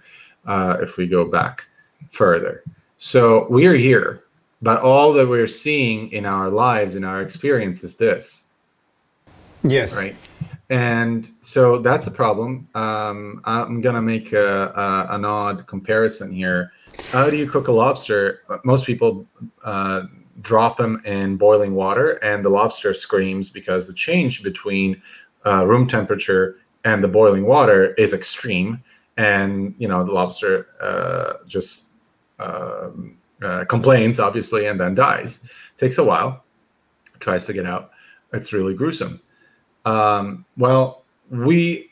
if we go back further. So we are here, but all that we're seeing in our lives, in our experience, is this. Yes. Right and so that's a problem. Um, I'm gonna make a, a, an odd comparison here. How do you cook a lobster? Most people uh, drop them in boiling water, and the lobster screams because the change between uh, room temperature and the boiling water is extreme, and you know the lobster uh, just um, uh, complains, obviously, and then dies. Takes a while, tries to get out. It's really gruesome um, well, we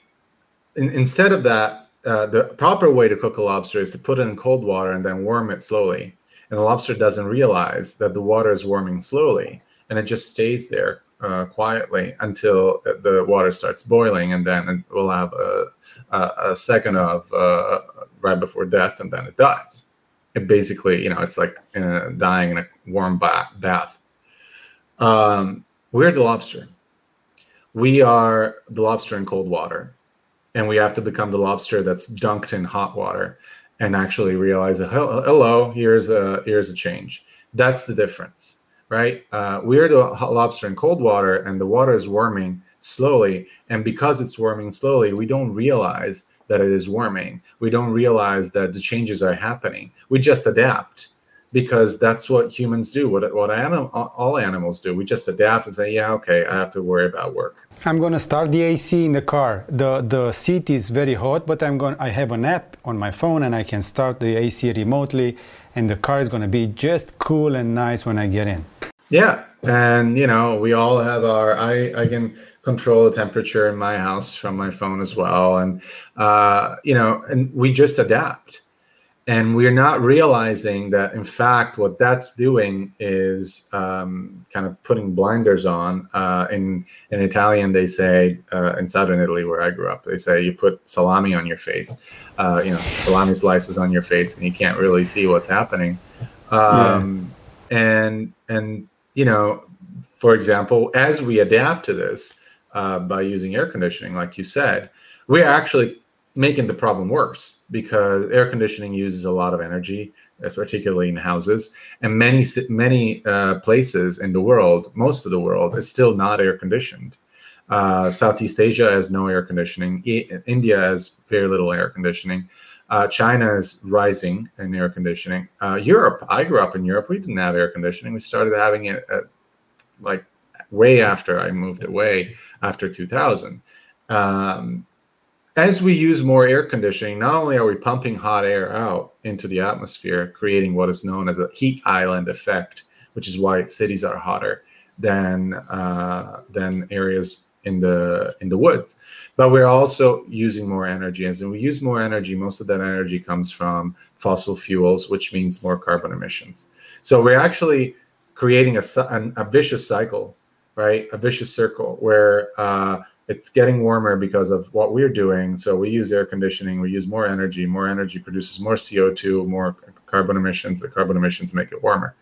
in, instead of that, uh, the proper way to cook a lobster is to put it in cold water and then warm it slowly. And the lobster doesn't realize that the water is warming slowly, and it just stays there uh, quietly until the water starts boiling, and then it will have a, a, a second of uh, right before death, and then it dies. It basically, you know, it's like uh, dying in a warm ba- bath. Um, we're the lobster we are the lobster in cold water and we have to become the lobster that's dunked in hot water and actually realize hello here's a here's a change. That's the difference right? Uh, we're the lobster in cold water and the water is warming slowly and because it's warming slowly we don't realize that it is warming. We don't realize that the changes are happening. We just adapt because that's what humans do. What what anim- all animals do. We just adapt and say, yeah, okay, I have to worry about work. I'm going to start the AC in the car. the The seat is very hot, but I'm going. I have an app on my phone, and I can start the AC remotely, and the car is going to be just cool and nice when I get in. Yeah, and you know, we all have our. I I can control the temperature in my house from my phone as well, and uh, you know, and we just adapt and we're not realizing that in fact what that's doing is um, kind of putting blinders on uh, in in italian they say uh, in southern italy where i grew up they say you put salami on your face uh, you know salami slices on your face and you can't really see what's happening um, yeah. and and you know for example as we adapt to this uh, by using air conditioning like you said we're actually making the problem worse because air conditioning uses a lot of energy, particularly in houses, and many many uh, places in the world, most of the world, is still not air conditioned. Uh, Southeast Asia has no air conditioning. India has very little air conditioning. Uh, China is rising in air conditioning. Uh, Europe, I grew up in Europe. We didn't have air conditioning. We started having it at, like way after I moved away after 2000. Um, as we use more air conditioning, not only are we pumping hot air out into the atmosphere, creating what is known as a heat island effect, which is why cities are hotter than uh, than areas in the in the woods. But we're also using more energy, and we use more energy. Most of that energy comes from fossil fuels, which means more carbon emissions. So we're actually creating a, a, a vicious cycle, right? A vicious circle where uh, it's getting warmer because of what we're doing. So we use air conditioning, we use more energy. More energy produces more CO2, more carbon emissions. The carbon emissions make it warmer.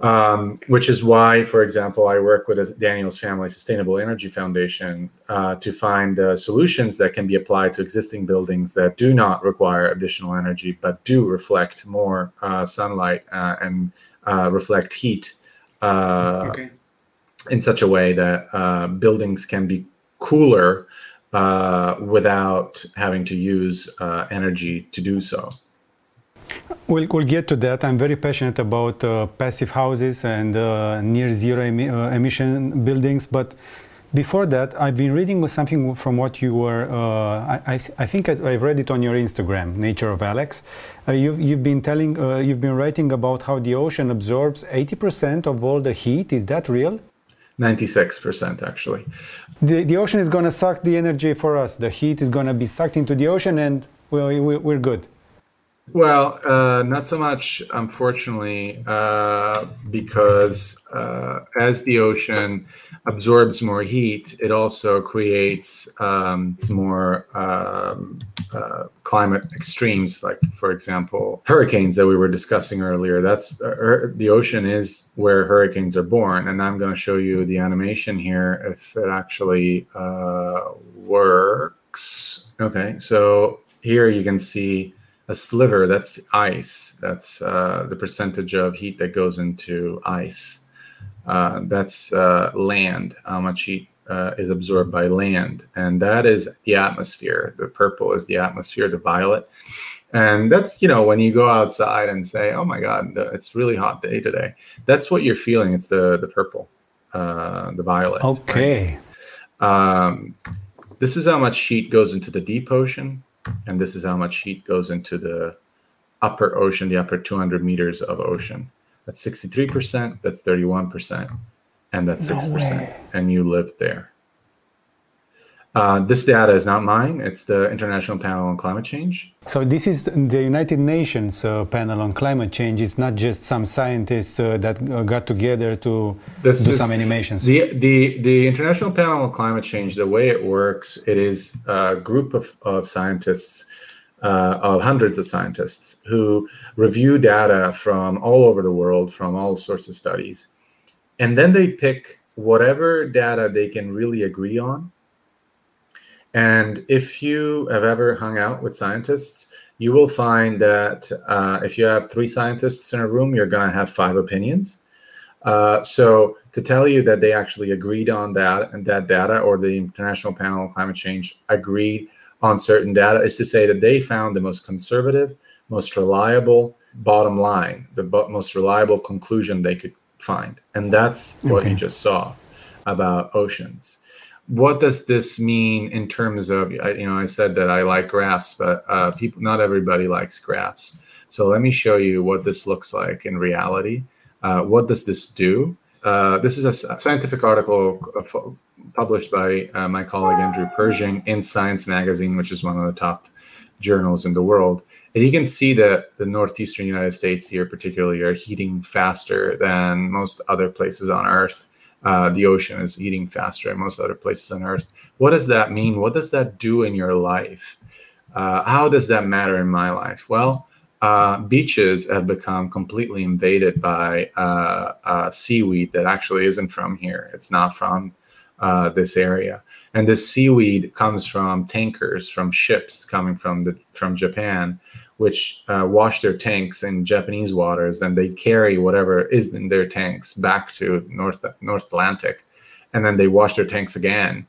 Um, which is why, for example, I work with Daniel's Family Sustainable Energy Foundation uh, to find uh, solutions that can be applied to existing buildings that do not require additional energy but do reflect more uh, sunlight uh, and uh, reflect heat. Uh, okay in such a way that uh, buildings can be cooler uh, without having to use uh, energy to do so. We'll, we'll get to that. I'm very passionate about uh, passive houses and uh, near zero emi- uh, emission buildings. But before that, I've been reading something from what you were, I, I, I, think I've read it on your Instagram, Nature of Alex. you've, you've been telling, you've been writing about how the ocean absorbs 80% of all the heat. Is that real? 96% actually. The, the ocean is going to suck the energy for us. The heat is going to be sucked into the ocean and we, we, we're good. Well, uh, not so much, unfortunately, uh, because uh, as the ocean absorbs more heat, it also creates um, more um, uh, climate extremes, like, for example, hurricanes that we were discussing earlier. That's uh, the ocean is where hurricanes are born. And I'm going to show you the animation here if it actually uh, works. Okay, so here you can see a sliver that's ice. That's uh, the percentage of heat that goes into ice. Uh, that's uh, land how much heat uh, is absorbed by land. And that is the atmosphere. The purple is the atmosphere the violet. And that's you know when you go outside and say oh my god it's really hot day today that's what you're feeling. It's the the purple uh, the violet okay. Right? um, this is how much heat goes into the deep ocean and this is how much heat goes into the upper ocean, the upper 200 meters of ocean. That's 63%, that's 31%, and that's no 6%. Way. And you live there. Uh, this data is not mine. It's the International Panel on Climate Change. So this is the United Nations uh, panel on climate change. It's not just some scientists uh, that uh, got together to this do some animations. The, the the International Panel on Climate Change. The way it works, it is a group of, of scientists. Uh, of hundreds of scientists who review data from all over the world, from all sorts of studies, and then they pick whatever data they can really agree on and if you have ever hung out with scientists, you will find that uh, if you have three scientists in a room, you're going to have five opinions. Uh, so to tell you that they actually agreed on that and that data, or the International Panel on Climate Change agreed on certain data, is to say that they found the most conservative, most reliable bottom line, the most reliable conclusion they could find, and that's what okay. you just saw about oceans what does this mean in terms of you know i said that i like graphs but uh, people not everybody likes graphs. So let me show you what this looks like in reality. Uh, what does this do? Uh, this is a scientific article uh, published by uh, my colleague andrew pershing in science magazine which is one of the top journals in the world. And you can see that the northeastern united states here particularly are heating faster than most other places on earth uh, the ocean is heating faster than most other places on Earth. What does that mean? What does that do in your life? Uh, how does that matter in my life? Well, uh, beaches have become completely invaded by uh, uh, seaweed that actually isn't from here. It's not from this area, and this seaweed comes from tankers, from ships coming from the from Japan, which uh, wash their tanks in Japanese waters, then they carry whatever is in their tanks back to North North Atlantic, and then they wash their tanks again,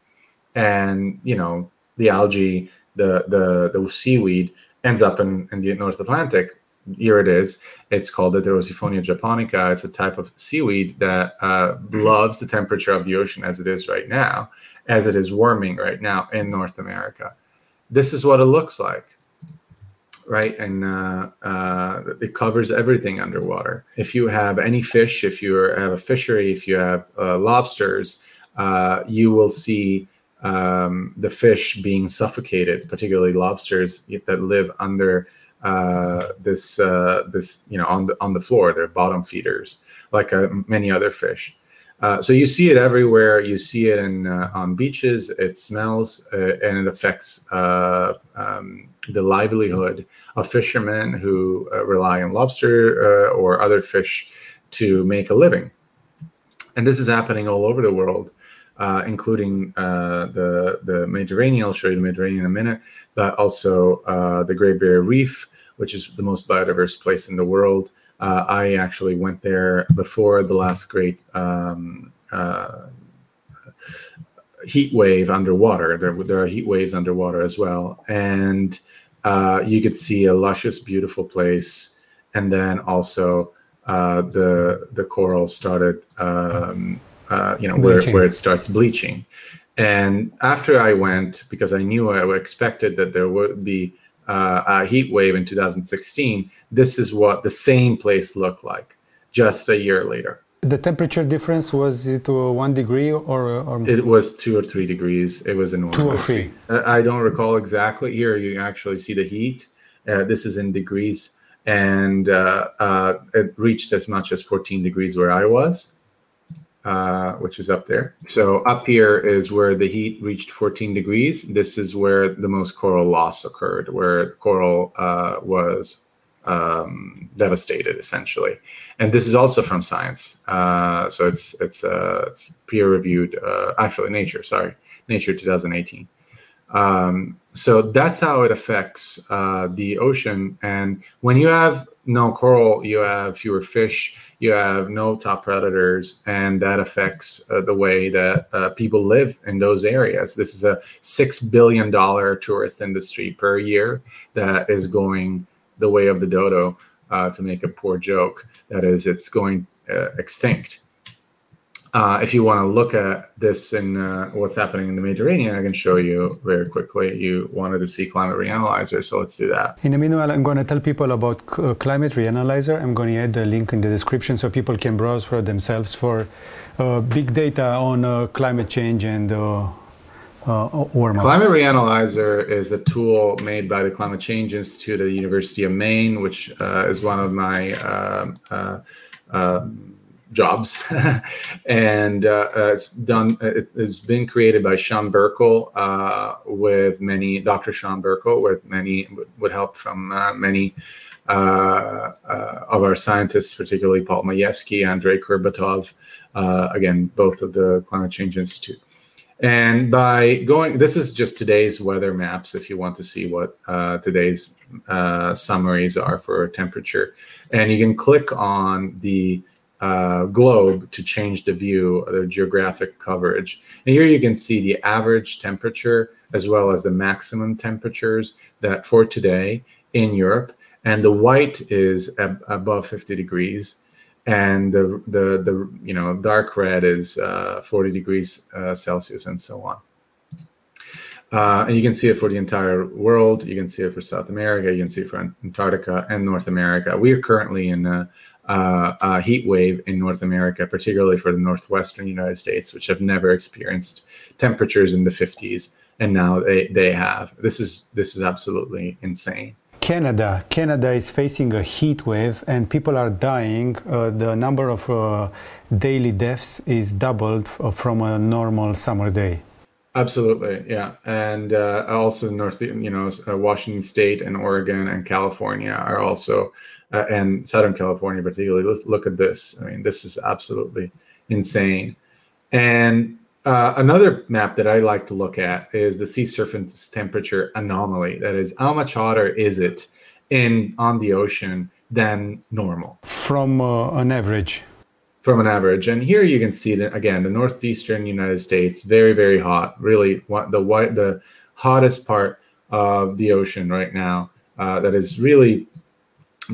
and you know the algae, the the the seaweed ends up in, in the North Atlantic. Here it is. It's called Heterosiphonia japonica. It's a type of seaweed that uh, loves the temperature of the ocean as it is right now, as it is warming right now in North America. This is what it looks like right? And uh, uh, it covers everything underwater. If you have any fish, if you have a fishery, if you have uh, lobsters, uh, you will see um, the fish being suffocated, particularly lobsters that live under uh, this uh, this you know on the on the floor. They're bottom feeders, like many other fish. Uh, so you see it everywhere. You see it in uh, on beaches. It smells uh, and it affects uh, um, the livelihood of fishermen who uh, rely on lobster or other fish to make a living. And this is happening all over the world, including the the Mediterranean. I'll show you the Mediterranean in a minute, but also the Great Barrier Reef, which is the most biodiverse place in the world. Uh, I actually went there before the last great um, uh, heat wave underwater. There, there, are heat waves underwater as well, and uh, you could see a luscious, beautiful place. And then also uh, the the coral started, um, uh, you know, where, where it starts bleaching. And after I went, because I knew I expected that there would be uh, uh, heat wave in 2016, this is what the same place looked like just a year later. The temperature difference was it to one degree or, or, It was two or three degrees. It was enormous. Two or three. I don't recall exactly. Here you actually see the heat. Uh, this is in degrees, and uh, uh, it reached as much as 14 degrees where I was, uh, which is up there. So up here is where the heat reached 14 degrees. This is where the most coral loss occurred, where the coral uh, was um, devastated essentially. And this is also from Science, uh, so it's it's uh, it's peer reviewed. Uh, actually, Nature, sorry, Nature 2018. Um, so that's how it affects uh, the ocean. And when you have no coral, you have fewer fish, you have no top predators, and that affects uh, the way that uh, people live in those areas. This is a six billion dollar tourist industry per year that is going the way of the dodo, uh, to make a poor joke. That is, it's going uh, extinct. Uh, if you want to look at this and uh, what's happening in the Mediterranean, I can show you very quickly. You wanted to see Climate Reanalyzer, so let's do that. In the meanwhile, I'm going to tell people about uh, Climate Reanalyzer. I'm going to add the link in the description so people can browse for themselves for uh, big data on uh, climate change and uh, uh, Climate Reanalyzer is a tool made by the Climate Change Institute at the University of Maine, which uh, is one of my um, jobs. and uh, uh, it's done, it, has been created by Sean Birkel uh, with many, Dr. Sean Birkel, with many, with help from many of our scientists, particularly Paul Mayewski, Andrei Kurbatov, again, both of the Climate Change Institute. And by going, this is just today's weather maps if you want to see what uh, today's uh, summaries are for temperature. And you can click on the uh, globe to change the view, the geographic coverage. And here you can see the average temperature as well as the maximum temperatures that for today in Europe. And the white is ab- above 50 degrees and the the the you know dark red is uh, 40 degrees uh, Celsius and so on. Uh, and you can see it for the entire world. You can see it for South America. You can see it for Antarctica and North America. We are currently in a, a heat wave in North America, particularly for the northwestern United States, which have never experienced temperatures in the 50s, and now they they have. This is this is absolutely insane. Canada. Canada is facing a heat wave and people are dying. Uh, the number of uh, daily deaths is doubled uh, from a normal summer day. Absolutely, yeah, and uh, also North, you know, uh, Washington State and Oregon and California are also, uh, and Southern California particularly. Let's look at this. I mean, this is absolutely insane, and uh, another map that I like to look at is the sea surface temperature anomaly. That is, how much hotter is it in on the ocean than normal from uh, an average? From an average, and here you can see that again, the northeastern United States, very very hot. Really, the white, the hottest part of the ocean right now. Uh, that is really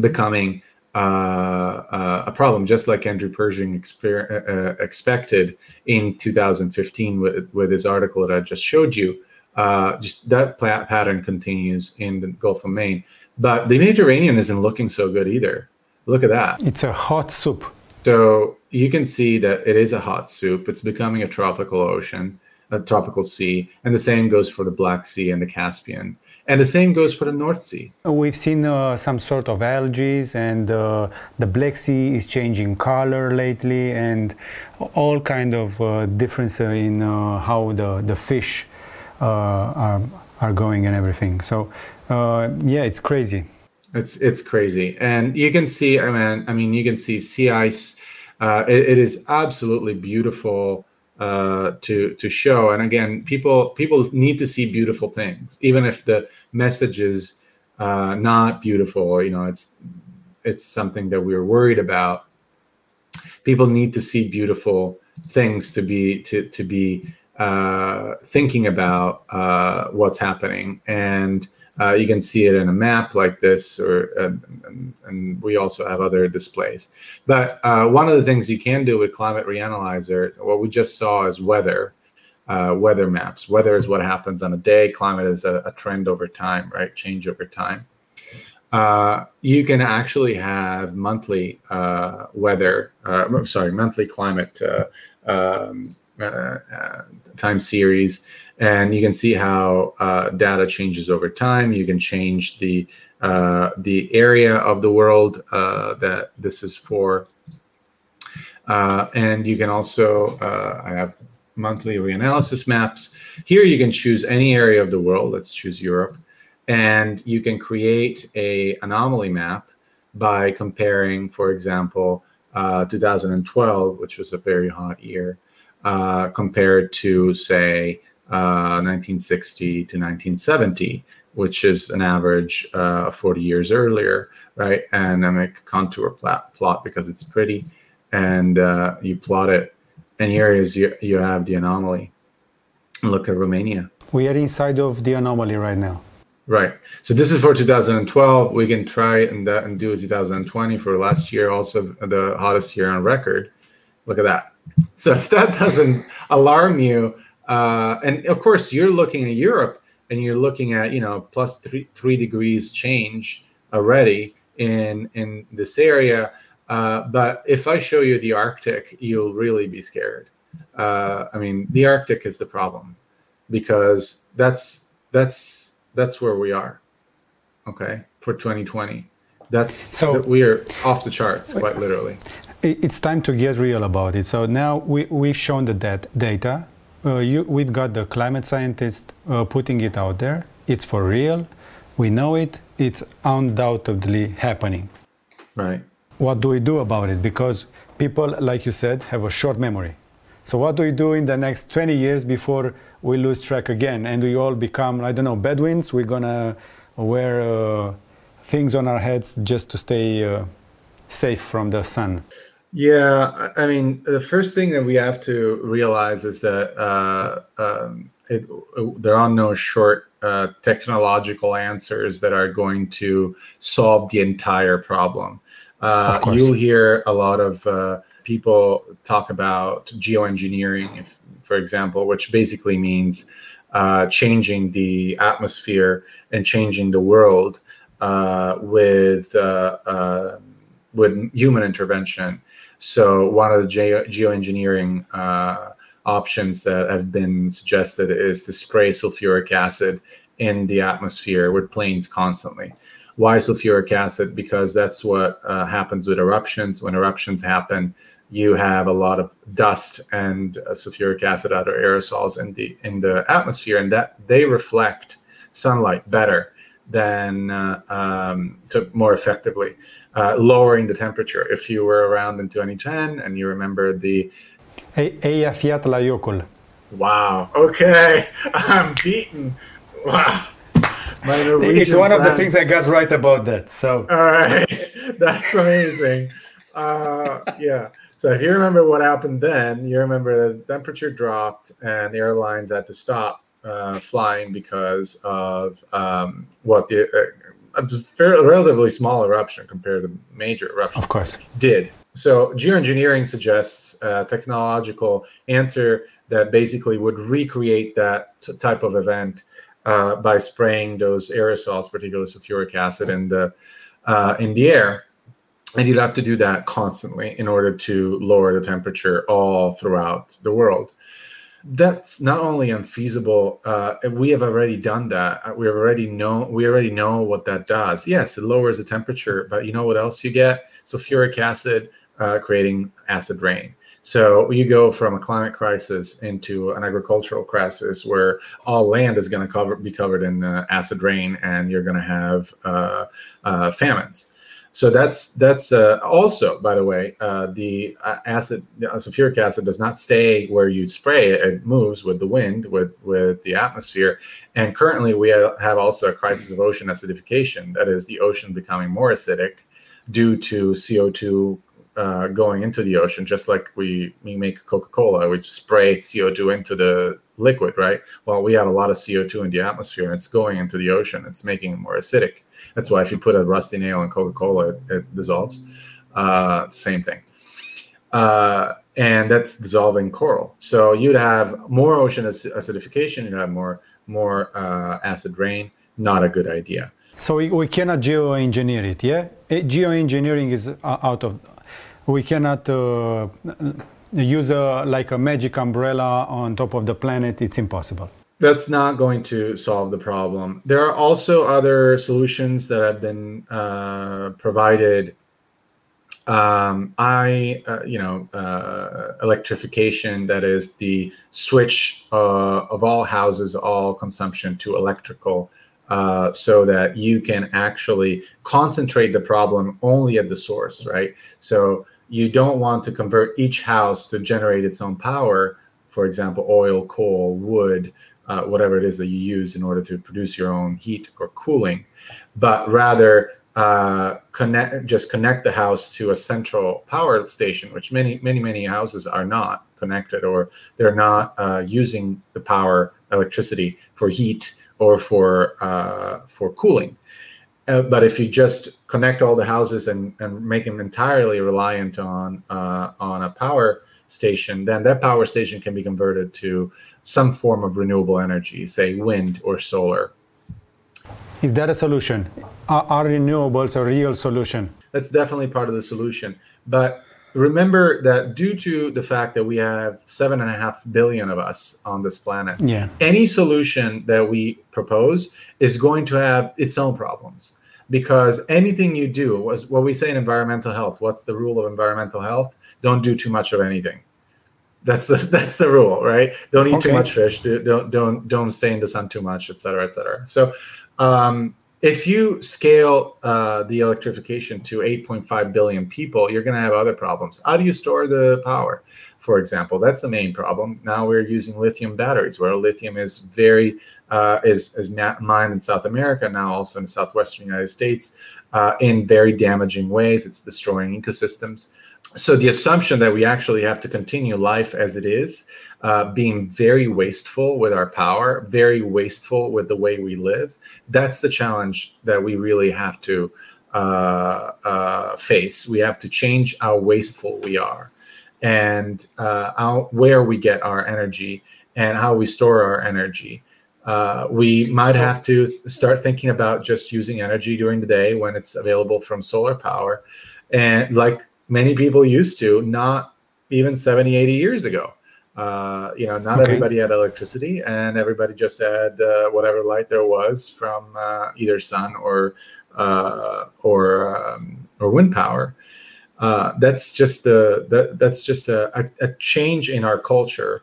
becoming uh, uh, a problem, just like Andrew Pershing exper- uh, uh expected in 2015 with, with his article that I just showed you. Uh, just that pattern continues in the Gulf of Maine. But the Mediterranean isn't looking so good either. Look at that. It's a hot soup. So you can see that it is a hot soup. It's becoming a tropical ocean, a tropical sea. And the same goes for the Black Sea and the Caspian. And the same goes for the North Sea. We've seen uh, some sort of algae, and uh, the Black Sea is changing color lately, and all kind of uh, difference in uh, how the, the fish uh, are, are going and everything. So, uh, yeah, it's crazy. It's it's crazy, and you can see. I mean, I mean, you can see sea ice. It, it is absolutely beautiful uh, to to show. And again, people people need to see beautiful things, even if the message is uh, not beautiful. You know, it's it's something that we're worried about. People need to see beautiful things to be to to be uh, thinking about uh, what's happening and uh, you can see it in a map like this, or and, and we also have other displays. But uh, one of the things you can do with Climate Reanalyzer, what we just saw is weather, uh, weather maps. Weather is what happens on a day. Climate is a, a, trend over time, right? Change over time. uh, you can actually have monthly uh, weather, uh, sorry, monthly climate um, time series, and you can see how uh, data changes over time. You can change the uh, the area of the world uh, that this is for, and you can also I have monthly reanalysis maps. Here you can choose any area of the world. Let's choose Europe and you can create a anomaly map by comparing, for example, uh, 2012, which was a very hot year, uh, compared to say uh, 1960 to 1970, which is an average uh, 40 years earlier, right? And I make contour plot, plot because it's pretty, and uh, you plot it. And here is you, you have the anomaly. Look at Romania. We are inside of the anomaly right now. Right. So this is for 2012. We can try and, uh, and do 2020 for last year, also the hottest year on record. Look at that. So if that doesn't alarm you, uh, and of course you're looking at Europe and you're looking at you know plus three three degrees change already in in this area. Uh, but if I show you the Arctic, you'll really be scared. Uh, I mean, the Arctic is the problem because that's that's that's where we are. Okay, for 2020, that's so we are off the charts quite literally. It's time to get real about it. So now we we've shown the that data. Uh, you, we've got the climate scientists uh, putting it out there. It's for real. We know it. It's undoubtedly happening. Right. What do we do about it? Because people, like you said, have a short memory. So what do we do in the next 20 years before we lose track again and we all become, I don't know, Bedouins? We're gonna wear uh, things on our heads just to stay uh, safe from the sun. Yeah, I mean, the first thing that we have to realize is that uh, um, it, there are no short uh, technological answers that are going to solve the entire problem. Uh, you'll hear a lot of uh, people talk about geoengineering, if, for example, which basically means uh, changing the atmosphere and changing the world uh, with uh, uh with human intervention. So one of the ge- geoengineering uh, options that have been suggested is to spray sulfuric acid in the atmosphere with planes constantly. Why sulfuric acid? Because that's what uh, happens with eruptions. When eruptions happen, you have a lot of dust and uh, sulfuric acid other aerosols in the in the atmosphere and that they reflect sunlight better than uh, um, to more effectively uh, lowering the temperature if you were around in 2010 and you remember the Eyjafjallajökull. Wow. Okay. I'm beaten. Wow. It's one friend. of the things I got right about that. So. All right. That's amazing. Uh, yeah. So if you remember what happened then, you remember the temperature dropped and airlines had to stop uh, flying because of um, what the uh, a fairly, relatively small eruption compared to major eruptions. Of course, did. So geoengineering suggests a technological answer that basically would recreate that t- type of event uh, by spraying those aerosols, particularly sulfuric acid, in the uh, in the air and you'd have to do that constantly in order to lower the temperature all throughout the world that's not only unfeasible uh, we have already done that. Uh, we already know we already know what that does. Yes it lowers the temperature but you know what else you get? Sulfuric acid uh, creating acid rain. So you go from a climate crisis into an agricultural crisis where all land is going to cover be covered in uh, acid rain and you're going to have uh, uh, famines so that's that's uh, also, by the way, uh, the uh, acid, the sulfuric acid does not stay where you spray it; it moves with the wind, with with the atmosphere. And currently, we have also a crisis of ocean acidification. That is, the ocean becoming more acidic due to CO two uh, going into the ocean, just like we we make Coca Cola, we spray CO two into the liquid, right? Well, we have a lot of CO two in the atmosphere, and it's going into the ocean. It's making it more acidic. That's why if you put a rusty nail in Coca Cola, it, it, dissolves. Uh, same thing. Uh, and that's dissolving coral. So you'd have more ocean acidification. You'd have more more uh, acid rain. Not a good idea. So we, we cannot geoengineer it, yeah? Eh, Geoengineering is uh, out of. We cannot uh, use a, like a magic umbrella on top of the planet. It's impossible. That's not going to solve the problem. There are also other solutions that have been uh, provided. Um, I, uh, you know, uh, electrification, that is the switch uh, of all houses, all consumption to electrical uh, so that you can actually concentrate the problem only at the source, right? So you don't want to convert each house to generate its own power, for example, oil, coal, wood, uh, whatever it is that you use in order to produce your own heat or cooling, but rather uh, connect just connect the house to a central power station, which many many many houses are not connected or they're not uh, using the power electricity for heat or for uh, for cooling. Uh, but if you just connect all the houses and, and make them entirely reliant on uh, on a power station, then that power station can be converted to some form of renewable energy, say wind or solar. Is that a solution? Are, are renewables a real solution? That's definitely part of the solution. But remember that due to the fact that we have seven and a half billion of us on this planet, Yeah. any solution that we propose is going to have its own problems because anything you do was what we say in environmental health what's the rule of environmental health? Don't do too much of anything. That's the that's the rule right? Don't eat too much fish. Do, don't don't don't stay in the sun too much et cetera et cetera. So um, if you scale uh, the electrification to 8.5 billion people you're going to have other problems. How do you store the power for example? That's the main problem. Now we're using lithium batteries where lithium is very uh, is is mined in south america now also in southwestern united states uh, in very damaging ways. It's destroying ecosystems. So the assumption that we actually have to continue life as it is uh, being very wasteful with our power very wasteful with the way we live that's the challenge that we really have to uh, uh, face. We have to change how wasteful we are and uh, how, where we get our energy and how we store our energy. Uh, we might So- have to start thinking about just using energy during the day when it's available from solar power, and like many people used to, not even 70, 80 years ago. Uh, you know, not Okay. everybody had electricity, and everybody just had uh, whatever light there was from uh, either sun or uh, or um, or wind power uh, that's just the that, that's just a, a, a change in our culture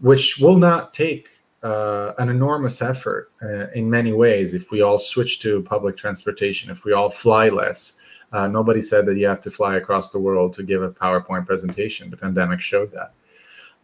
which will not take uh, an enormous effort uh, in many ways. If we all switch to public transportation if we all fly less uh, nobody said that you have to fly across the world to give a powerpoint presentation. The pandemic showed that.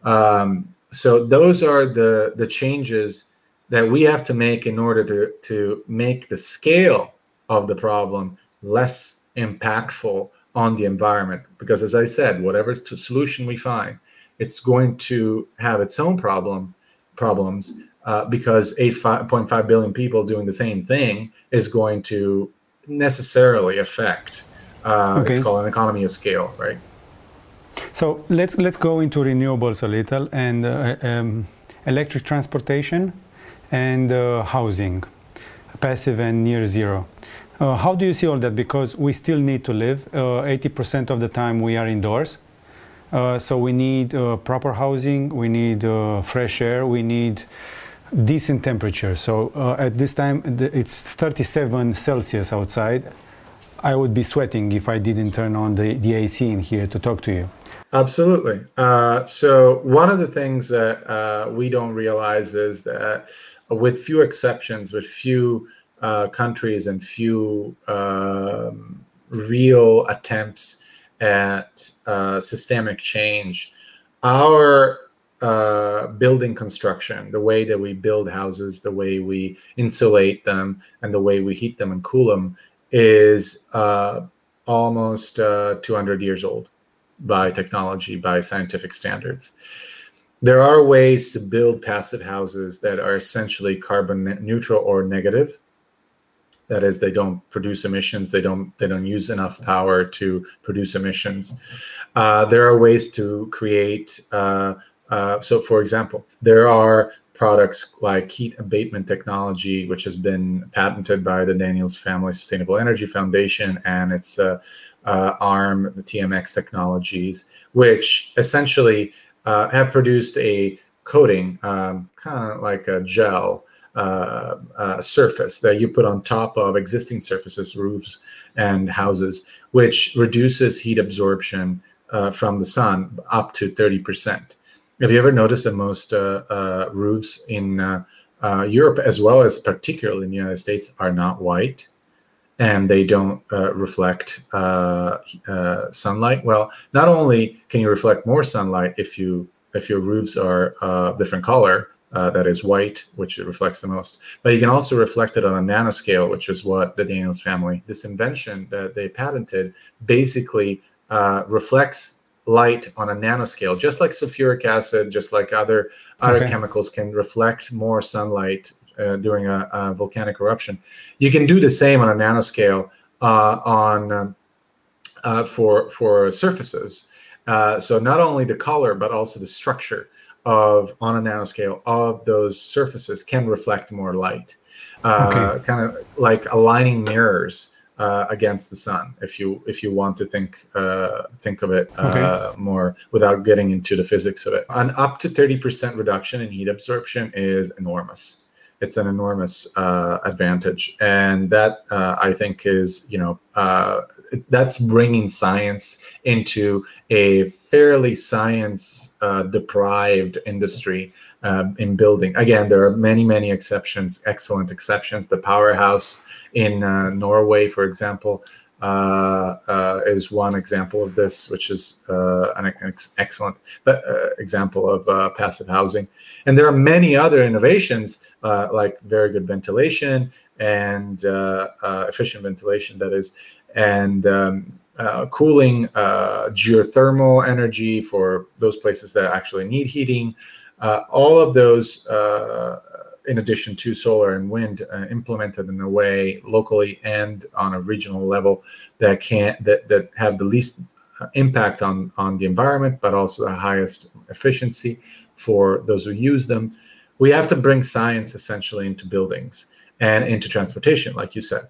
Um, so those are the the changes that we have to make in order to to make the scale of the problem less impactful on the environment. Because as i said whatever solution we find it's going to have its own problem problems uh, because 8.5 billion people doing the same thing is going to necessarily affect uh, Okay. it's called an economy of scale right So let's let's go into renewables a little and uh, um, electric transportation and uh, housing, passive and near zero. Uh, how do you see all that? Because we still need to live. Uh, Eighty percent of the time we are indoors, uh, so we need uh, proper housing. We need uh, fresh air. We need decent temperature. So uh, at this time it's 37 Celsius outside. I would be sweating if I didn't turn on the, the AC in here to talk to you. Absolutely. Uh, so one of the things that we don't realize is that, with few exceptions, with few countries and few um, real attempts at uh, systemic change, our uh, building construction, the way that we build houses, the way we insulate them, and the way we heat them and cool them, is uh, almost uh, 200 years old by technology, by scientific standards. There are ways to build passive houses that are essentially carbon neutral or negative. That is, they don't produce emissions. They don't. They don't use enough power to produce emissions. Uh, there are ways to create. Uh, uh, so, for example, there are products like heat abatement technology, which has been patented by the Daniels Family Sustainable Energy Foundation and its uh, uh, arm, the TMX Technologies, which essentially uh, have produced a coating, um, kind of like a gel uh, uh, surface that you put on top of existing surfaces, roofs and houses, which reduces heat absorption uh, from the sun up to 30%. Have you ever noticed that most uh, uh, roofs in Europe, as well as particularly in the United States, are not white? and they don't uh, reflect uh, uh, sunlight. Well, not only can you reflect more sunlight if you if your roofs are different color, uh, that is white, which it reflects the most. But you can also reflect it on a nanoscale, which is what the Daniels family, this invention that they patented, basically uh, reflects light on a nanoscale, just like sulfuric acid, just like other other okay. chemicals can reflect more sunlight uh, during a, a, volcanic eruption. You can do the same on a nanoscale uh, on um, uh, for for surfaces. Uh, so not only the color, but also the structure of on a nanoscale of those surfaces can reflect more light uh, okay. kind of like aligning mirrors uh, against the sun if you if you want to think uh, think of it uh, okay. more without getting into the physics of it an up to 30% reduction in heat absorption is enormous it's an enormous uh, advantage and that uh, i think is you know uh, that's bringing science into a fairly science uh, deprived industry um, in building. Again, there are many, many exceptions, excellent exceptions. The powerhouse in uh, Norway, for example, is one example of this, which is uh, an ex- excellent uh, example of passive housing. And there are many other innovations like very good ventilation and efficient ventilation, that is, and um, uh, cooling, uh, geothermal energy for those places that actually need heating. Uh, all of those, uh, in addition to solar and wind, uh, implemented in a way locally and on a regional level that can that that have the least uh, impact on on the environment, but also the highest efficiency for those who use them. We have to bring science essentially into buildings and into transportation, like you said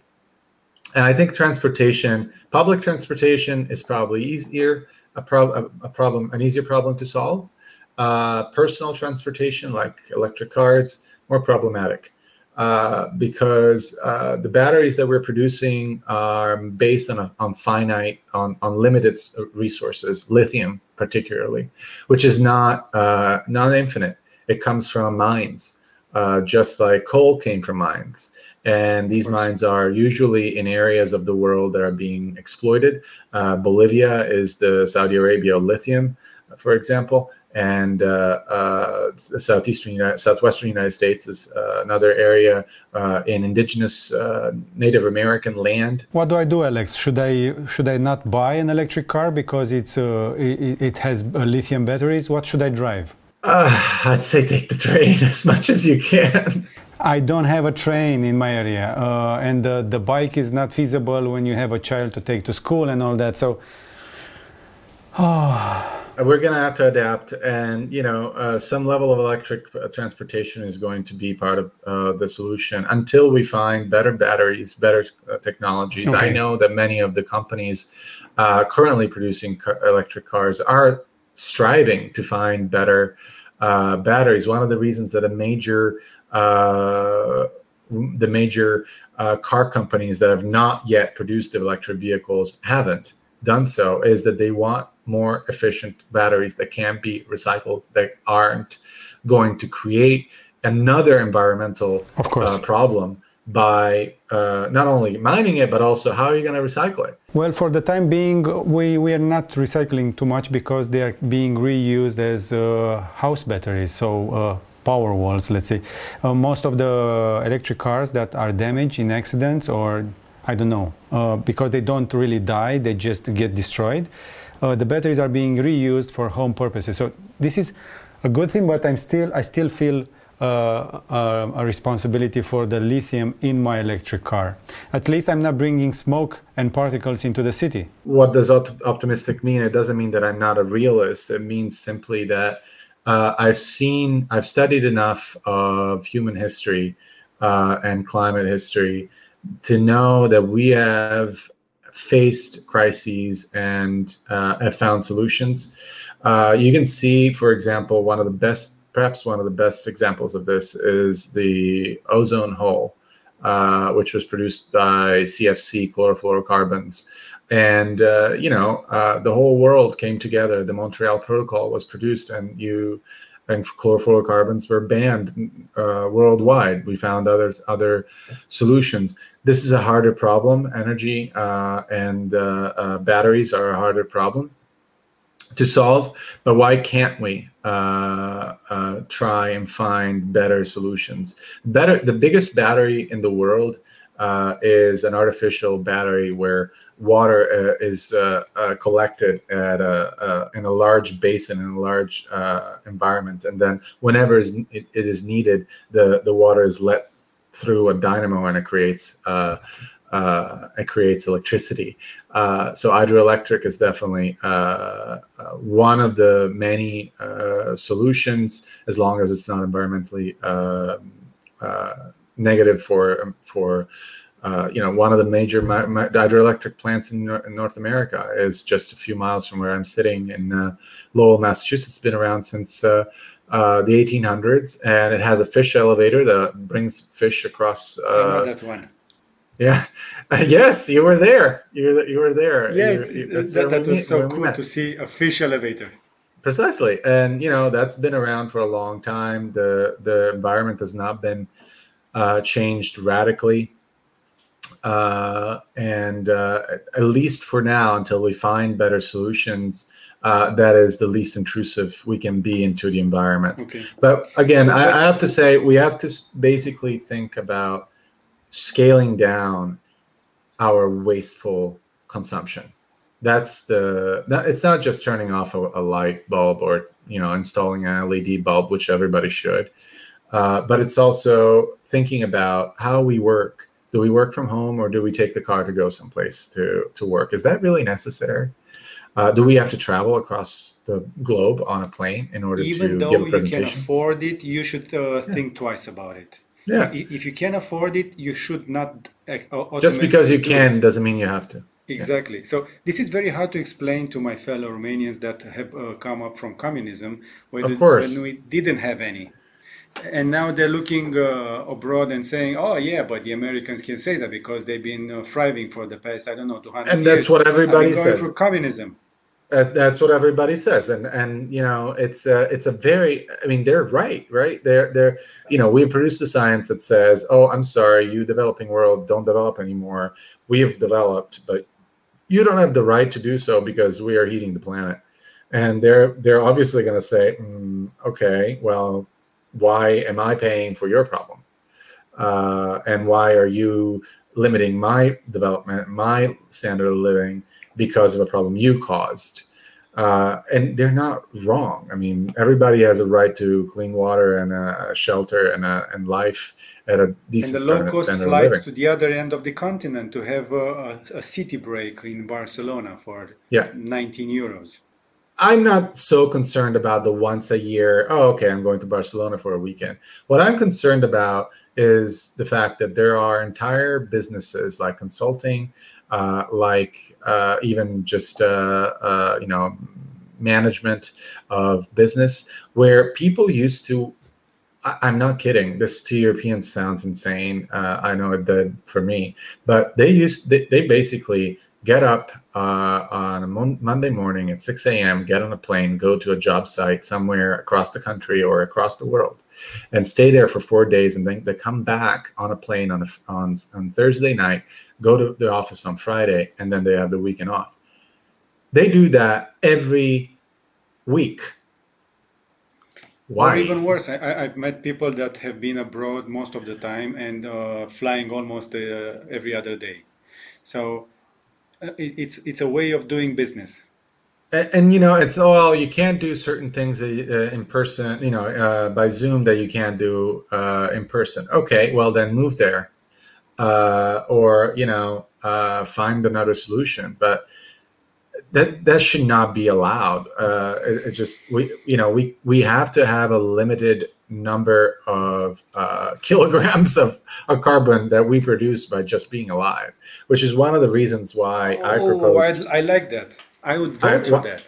and I think transportation, public transportation, is probably easier a, pro- a, problem, an easier problem to solve. Uh, personal transportation, like electric cars, more problematic uh, because uh, the batteries that we're producing are based on a, on finite, on on limited resources, lithium particularly, which is not uh, not infinite. It comes from mines, uh, just like coal came from mines and these mines are usually in areas of the world that are being exploited. Uh, Bolivia is the Saudi Arabia lithium, for example, and uh, uh, the southeastern United, southwestern United States is uh, another area uh, in indigenous uh, Native American land. What do I do, Alex? Should I should I not buy an electric car because it's it, it, has lithium batteries? What should I drive? I'd say take the train as much as you can. I don't have a train in my area, uh, and the, the bike is not feasible when you have a child to take to school and all that. So, oh. We're going to have to adapt, and you know, uh, some level of electric uh, transportation is going to be part of uh, the solution until we find better batteries, better uh, technologies. Okay. I know that many of the companies uh, currently producing car- electric cars are striving to find better batteries. One of the reasons that a major uh, the major uh, car companies that have not yet produced electric vehicles haven't done so is that they want more efficient batteries that can be recycled that aren't going to create another environmental of course. Uh, problem by uh, not only mining it but also how are you going to recycle it well for the time being we, we are not recycling too much because they are being reused as uh, house batteries so uh, power walls, let's say. Uh, most of the electric cars that are damaged in accidents or I don't know, uh, because they don't really die, they just get destroyed. Uh, the batteries are being reused for home purposes. So this is a good thing, but I'm still, I still feel uh, uh, a responsibility for the lithium in my electric car. At least I'm not bringing smoke and particles into the city. What does optimistic mean? It doesn't mean that I'm not a realist. It means simply that uh, I've seen, I've studied enough of human history uh, and climate history to know that we have faced crises and uh, have found solutions. Uh, you can see, for example, one of the best, perhaps one of the best examples of this is the ozone hole, uh, which was produced by CFC chlorofluorocarbons. And uh, you know, uh, the whole world came together. The Montreal Protocol was produced, and you and chlorofluorocarbons were banned uh, worldwide. We found other other solutions. This is a harder problem. Energy uh, and uh, uh batteries are a harder problem to solve. But why can't we uh, uh, try and find better solutions? Better. The biggest battery in the world is an artificial battery where water uh, is uh, uh, collected at a, in a large basin in a large environment, and then whenever it, is needed, the the water is let through a dynamo and it creates uh, uh, it creates electricity. Uh, so hydroelectric is definitely one of the many solutions, as long as it's not environmentally negative for for uh, you know, one of the major hydroelectric plants in, in, North America is just a few miles from where I'm sitting in uh, Lowell, Massachusetts. It's been around since uh, uh the 1800s, and it has a fish elevator that brings fish across. Uh, that one. Yeah, yes, you were there. You you were there. Yeah, you, that, that was so cool to see a fish elevator. Precisely, and you know that's been around for a long time. The the environment has not been changed radically uh, and uh, at least for now, until we find better solutions, uh, that is the least intrusive we can be into the environment. Okay. But again, I, I, have to say we have to basically think about scaling down our wasteful consumption. That's the. It's not just turning off a, a light bulb or you know installing an LED bulb, which everybody should. Uh, but it's also thinking about how we work do we work from home or do we take the car to go someplace to to work is that really necessary uh, do we have to travel across the globe on a plane in order even to give a presentation? Even though you can afford it you should uh, yeah. think twice about it yeah if you can afford it you should not uh, just because you can it. doesn't mean you have to exactly yeah. so this is very hard to explain to my fellow romanians that have uh, come up from communism when, of course. when we didn't have any and now they're looking uh, abroad and saying, "Oh yeah, but the Americans can say that because they've been uh, thriving for the past I don't know 200 and that's what everybody says. For communism. Uh, that's what everybody says, and and you know it's uh, it's a very I mean they're right, right? They're they're you know we produce the science that says, oh, I'm sorry, you developing world don't develop anymore. We have developed, but you don't have the right to do so because we are heating the planet. And they're they're obviously going to say, mm, okay, well, why am I paying for your problem? Uh, and why are you limiting my development, my standard of living because of a problem you caused? Uh, and they're not wrong. I mean, everybody has a right to clean water and a shelter and a and life at a decent and the low cost flight to the other end of the continent to have a, a, city break in Barcelona for yeah. 19 euros. I'm not so concerned about the once a year, oh, okay, I'm going to Barcelona for a weekend. What I'm concerned about is the fact that there are entire businesses like consulting, uh, like uh, even just, uh, uh you know, management of business, where people used to I, am not kidding. This to Europeans sounds insane. Uh, I know it did for me, but they used they, they basically get up uh, on a mon- Monday morning at 6 a.m., get on a plane, go to a job site somewhere across the country or across the world, and stay there for four days. And then they come back on a plane on, a, on, on Thursday night, go to the office on Friday, and then they have the weekend off. They do that every week. Why? Or even worse, I, have met people that have been abroad most of the time and uh, flying almost uh, every other day. So it's it's a way of doing business. And, you know it's oh you can't do certain things uh, in person you know uh, by zoom that you can't do uh, in person. Okay well then move there. Uh, or you know uh, find another solution. But that that should not be allowed. Uh, it, it, just we you know we we have to have a limited number of uh, kilograms of, of carbon that we produce by just being alive, which is one of the reasons why oh, I propose. I, I like that. I would vote I, for that.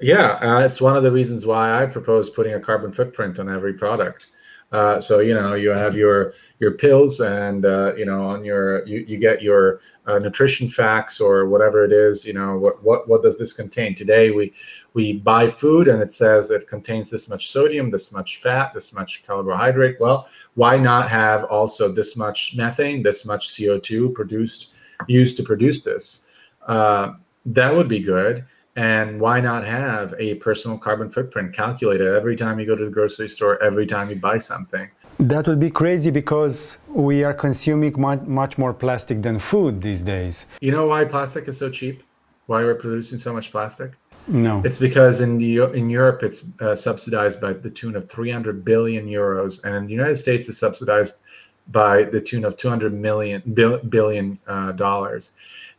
Yeah, uh, it's one of the reasons why I propose putting a carbon footprint on every product. Uh, so you know you have your your pills and uh, you know on your you, you get your uh, nutrition facts or whatever it is you know what, what what does this contain today we we buy food and it says it contains this much sodium this much fat this much carbohydrate well why not have also this much methane this much co2 produced used to produce this uh, that would be good and why not have a personal carbon footprint calculated every time you go to the grocery store every time you buy something that would be crazy because we are consuming much, much more plastic than food these days. You know why plastic is so cheap? Why we're producing so much plastic? No. It's because in the in Europe it's uh, subsidized by the tune of 300 billion euros, and in the United States it's subsidized by the tune of 200 million bil, billion uh, dollars,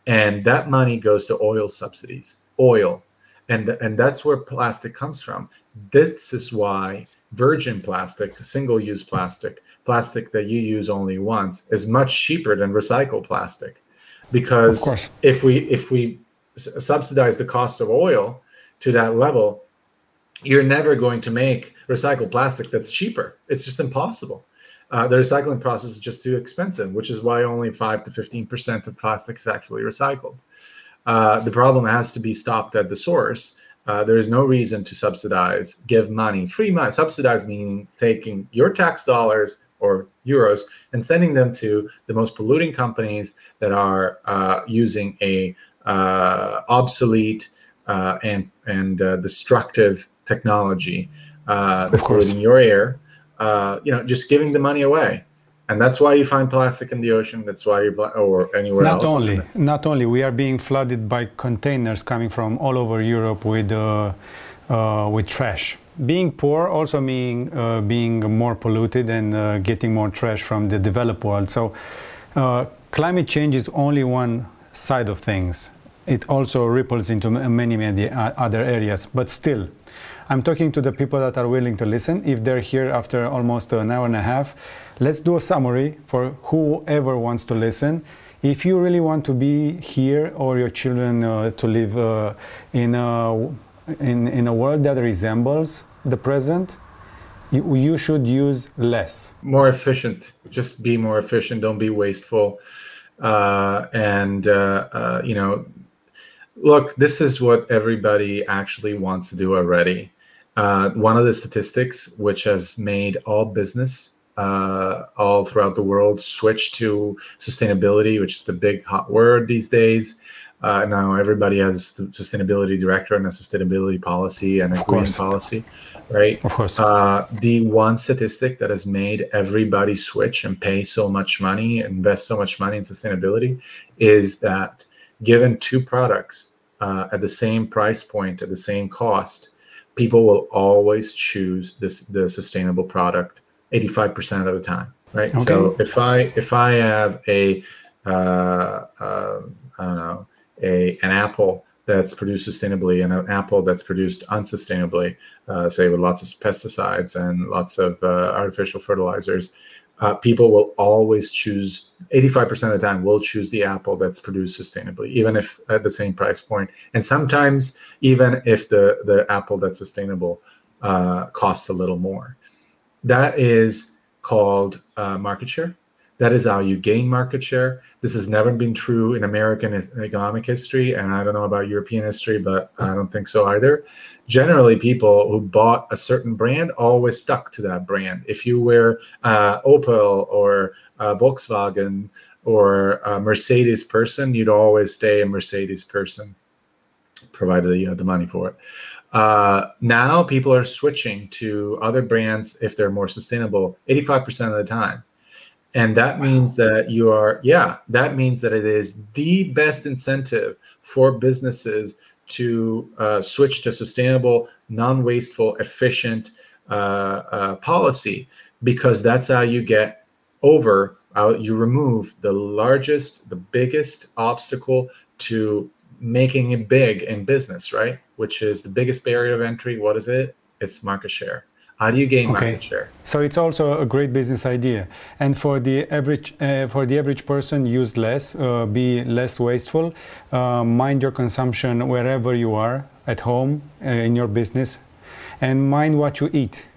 and that money goes to oil subsidies, oil, and and that's where plastic comes from. This is why virgin plastic, single use plastic, plastic that you use only once, is much cheaper than recycled plastic. Because if we if we subsidize the cost of oil to that level, you're never going to make recycled plastic that's cheaper. It's just impossible. Uh, the recycling process is just too expensive, which is why only five to fifteen percent of plastic is actually recycled. Uh, the problem has to be stopped at the source, uh, there is no reason to subsidize, give money, free money, subsidize meaning taking your tax dollars or euros and sending them to the most polluting companies that are uh, using a obsolete uh, and and uh, destructive technology polluting your air. you know, just giving the money away. And that's why you find plastic in the ocean. That's why you or anywhere not else. not only not only. We are being flooded by containers coming from all over europe with uh, uh, with trash. Being poor also mean uh, being more polluted and uh, getting more trash from the developed world. So uh, climate change is only one side of things it also ripples into many many other areas but still i'm talking to the people that are willing to listen if they're here after almost an hour and a half let's do a summary for whoever wants to listen. If you really want to be here or your children uh, to live uh, in, a, in, in a world that resembles the present, you, you should use less. More efficient. Just be more efficient. Don't be wasteful. Uh, and, uh, uh, you know, look, this is what everybody actually wants to do already. Uh, one of the statistics which has made all business uh, all throughout the world switch to sustainability, which is the big hot word these days. Uh, now everybody has a sustainability director and a sustainability policy and a of green course. policy, right? Of course. Uh, the one statistic that has made everybody switch and pay so much money, invest so much money in sustainability, is that given two products uh, at the same price point, at the same cost, people will always choose this the sustainable product 85% of the time right okay. so if i if i have a uh, uh, i don't know a an apple that's produced sustainably and an apple that's produced unsustainably uh, say with lots of pesticides and lots of uh, artificial fertilizers uh, people will always choose 85% of the time will choose the apple that's produced sustainably even if at the same price point and sometimes even if the the apple that's sustainable uh, costs a little more that is called uh, market share. That is how you gain market share. This has never been true in American economic history, and I don't know about European history, but I don't think so either. Generally, people who bought a certain brand always stuck to that brand. If you were uh, Opel or uh, Volkswagen or a Mercedes person, you'd always stay a Mercedes person, provided you had the money for it. Uh, now people are switching to other brands if they're more sustainable 85% of the time. And that wow. means that you are, yeah, that means that it is the best incentive for businesses to uh, switch to sustainable, non wasteful, efficient uh, uh, policy because that's how you get over, uh, you remove the largest, the biggest obstacle to making it big in business, right? Which is the biggest barrier of entry. What is it? It's market share. How do you gain okay. market share? So it's also a great business idea. And for the average uh, for the average person, use less, uh, be less wasteful, uh, mind your consumption wherever you are, at home, uh, in your business, and mind what you eat.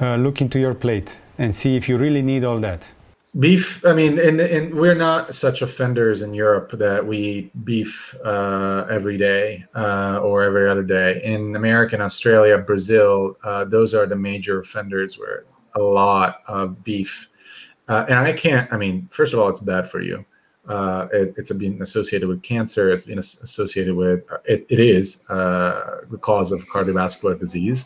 Uh, look into your plate and see if you really need all that. Beef. I mean, and and we're not such offenders in Europe that we eat beef uh, every day uh, or every other day. In America, and Australia, Brazil, uh, those are the major offenders where a lot of beef. Uh, and I can't. I mean, first of all, it's bad for you. Uh, it, it's been associated with cancer. It's been associated with it, it is uh, the cause of cardiovascular disease,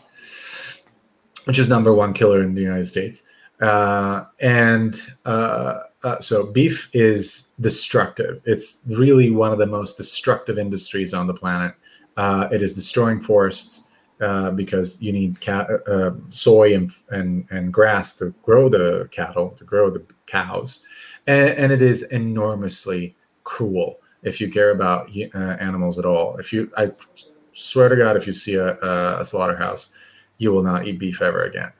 which is number one killer in the United States. Uh, and uh, uh, so beef is destructive. It's really one of the most destructive industries on the planet. Uh, it is destroying forests uh, because you need cat, uh, soy and, and, and grass to grow the cattle, to grow the cows. And, and it is enormously cruel if you care about animals at all. If you, I swear to God, if you see a, a slaughterhouse, you will not eat beef ever again.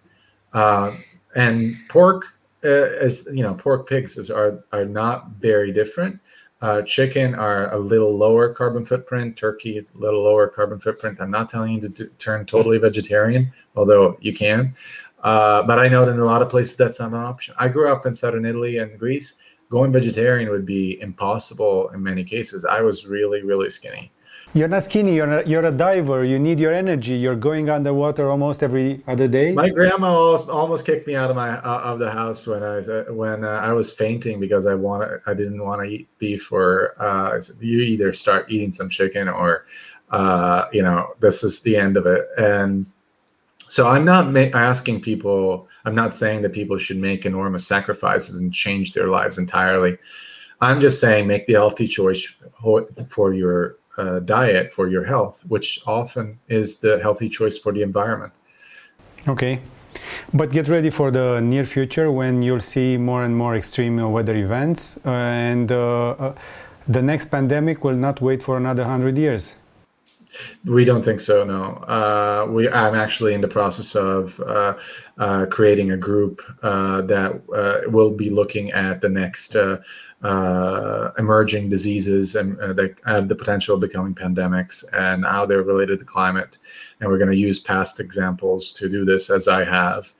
And pork uh, as you know pork pigs is, are are not very different. Uh, chicken are a little lower carbon footprint. Turkey is a little lower carbon footprint. I'm not telling you to t- turn totally vegetarian although you can. Uh, but i know that in a lot of places that's not an option. I grew up in southern italy and greece. Going vegetarian would be impossible in many cases. I was really really skinny you're not skinny. You're a, you're a diver. You need your energy. You're going underwater almost every other day. My grandma almost kicked me out of my uh, of the house when I was uh, when uh, I was fainting because I wanted I didn't want to eat beef or uh, you either start eating some chicken or uh, you know this is the end of it. And so I'm not ma- asking people. I'm not saying that people should make enormous sacrifices and change their lives entirely. I'm just saying make the healthy choice for your uh, diet for your health, which often is the healthy choice for the environment. Okay. But get ready for the near future when you'll see more and more extreme weather events, uh, and uh, uh the next pandemic will not wait for another 100 years. We don't think so. No, uh, we. I'm actually in the process of uh, uh, creating a group uh, that uh, will be looking at the next uh, emerging diseases and that have the potential of becoming pandemics and how they're related to climate. And we're going to use past examples to do this, as I have,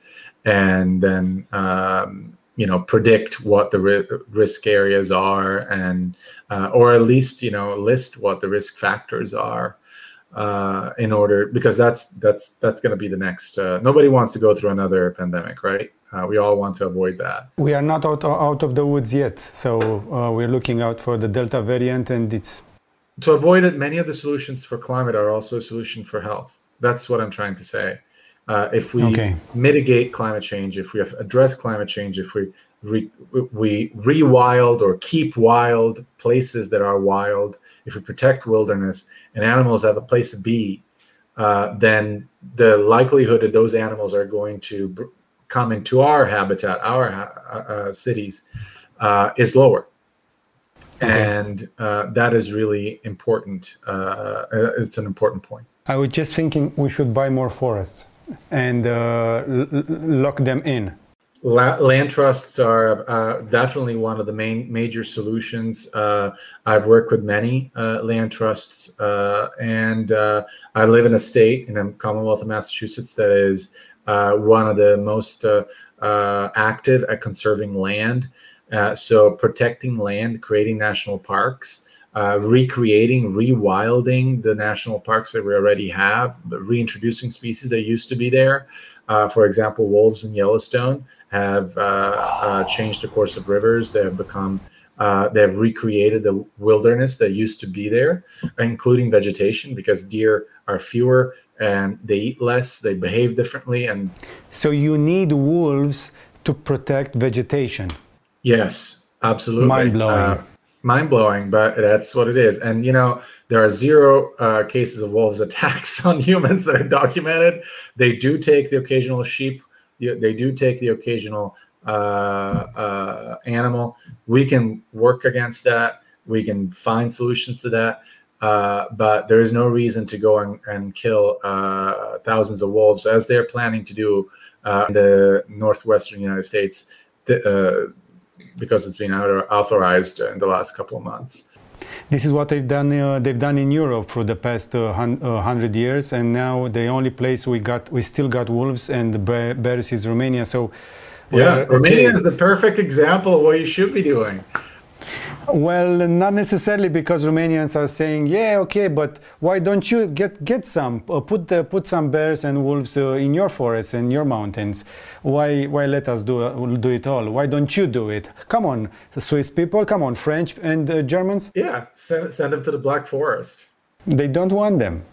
and then. Um, you know predict what the ri- risk areas are and uh, or at least you know list what the risk factors are uh, in order because that's that's that's going to be the next. Uh, nobody wants to go through another pandemic, right? Uh, we all want to avoid that. We are not out, out of the woods yet, so uh, we're looking out for the Delta variant, and it's to avoid it. Many of the solutions for climate are also a solution for health. That's what I'm trying to say. Uh, if we okay. mitigate climate change, if we address climate change, if we re, we rewild or keep wild places that are wild, if we protect wilderness and animals have a place to be, uh, then the likelihood that those animals are going to br- come into our habitat, our uh, uh, cities, uh, is lower. Okay. And uh, that is really important. Uh, it's an important point. I was just thinking we should buy more forests and l- lock them in La- land trusts are uh, definitely one of the main major solutions. Uh, I've worked with many uh, land trusts, uh, and uh, I live in a state in the Commonwealth of Massachusetts that is uh, one of the most active at conserving land. so, protecting land, creating national parks, recreating, rewilding the national parks that we already have, reintroducing species that used to be there. for example, wolves in Yellowstone have uh, uh, changed the course of rivers. They have become uh, they have recreated the wilderness that used to be there, including vegetation, because deer are fewer and they eat less, they behave differently, and so you need wolves to protect vegetation. Yes, absolutely. Mind blowing. Uh, mind blowing, but that's what it is. And you know, there are zero uh, cases of wolves attacks on humans that are documented. They do take the occasional sheep they do take the occasional uh, uh, animal. We can work against that. we can find solutions to that. Uh, but there is no reason to go and, and kill uh, thousands of wolves as they're planning to do uh, in the northwestern United States th- uh, because it's been authorized in the last couple of months. This is what they've done. Uh, they've done in Europe for the past uh, hun- uh, hundred years, and now the only place we got, we still got wolves and bears is Romania. So, yeah, Romania okay. is the perfect example of what you should be doing. Well, not necessarily because Romanians are saying, yeah, okay, but why don't you get get some uh, put uh, put some bears and wolves uh, in your forests and your mountains? Why why let us do uh, do it all? Why don't you do it? Come on, Swiss people, come on, French and uh, Germans. Yeah, send send them to the Black Forest. They don't want them.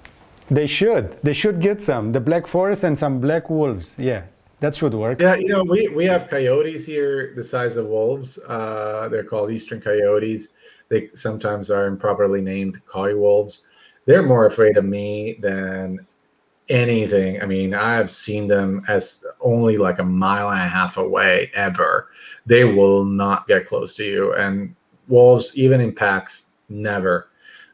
They should. They should get some. The Black Forest and some black wolves. Yeah, that should work. Yeah, you know, we, we have coyotes here the size of wolves. Uh, they're called eastern coyotes. They sometimes are improperly named coy wolves. They're more afraid of me than anything. I mean, I've seen them as only like a mile and a half away ever. They will not get close to you. And wolves, even in packs, never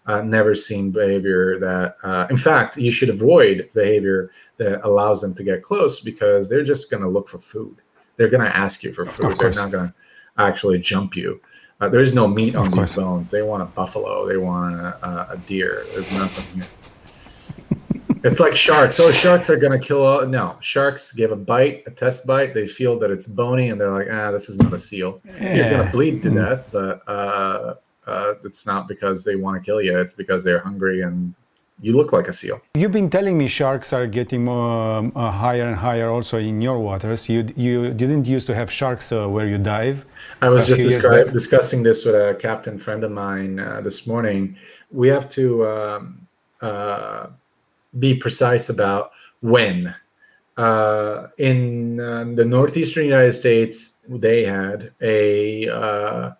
uh, never seen behavior that, uh, in fact, you should avoid behavior that allows them to get close because they're just going to look for food. They're going to ask you for food. They're not going to actually jump you. Uh, there is no meat on these bones. They want a buffalo. They want a, a deer. There's nothing here. it's like sharks. Oh, sharks are going to kill all. No, sharks give a bite, a test bite. They feel that it's bony and they're like, ah, this is not a seal. Yeah. You're going to bleed to mm. death, but uh, uh, it's not because they want to kill you. It's because they're hungry and you look like a seal. You've been telling me sharks are getting more, um, uh, higher and higher also in your waters. You you didn't used to have sharks uh, where you dive. I was just discussing this with a captain friend of mine uh, this morning. We have to um, uh, be precise about when. Uh, in the northeastern United States, they had a uh,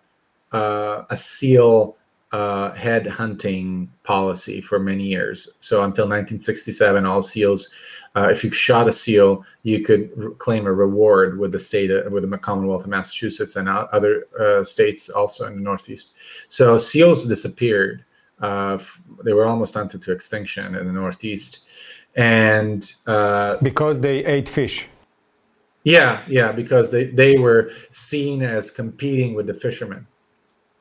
a seal uh, head hunting policy for many years. So until 1967, all seals, uh, if you shot a seal, you could r- claim a reward with the state, uh, with the Commonwealth of Massachusetts and other uh, states also in the Northeast. So seals disappeared. Uh, f- they were almost hunted to extinction in the Northeast, and uh, because they ate fish. Yeah, yeah, because they they were seen as competing with the fishermen.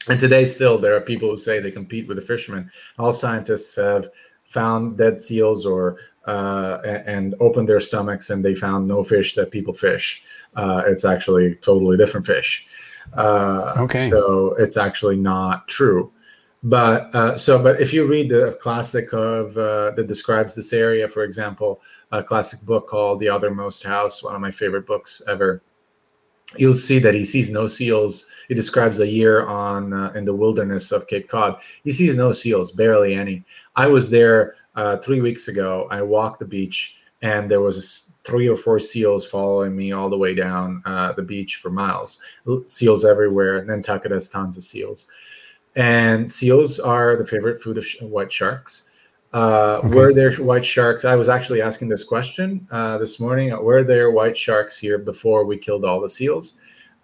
And today, still, there are people who say they compete with the fishermen. All scientists have found dead seals or uh, and opened their stomachs, and they found no fish that people fish. Uh, it's actually totally different fish. Uh, okay. So it's actually not true. But uh, so, but if you read the classic of uh, that describes this area, for example, a classic book called *The Outermost House*, one of my favorite books ever, you'll see that he sees no seals he describes a year on uh, in the wilderness of Cape Cod. He sees no seals, barely any. I was there uh, three weeks ago. I walked the beach, and there was three or four seals following me all the way down uh, the beach for miles. Seals everywhere. Nantucket has tons of seals, and seals are the favorite food of sh- white sharks. Uh, okay. Were there white sharks? I was actually asking this question uh, this morning. Were there white sharks here before we killed all the seals?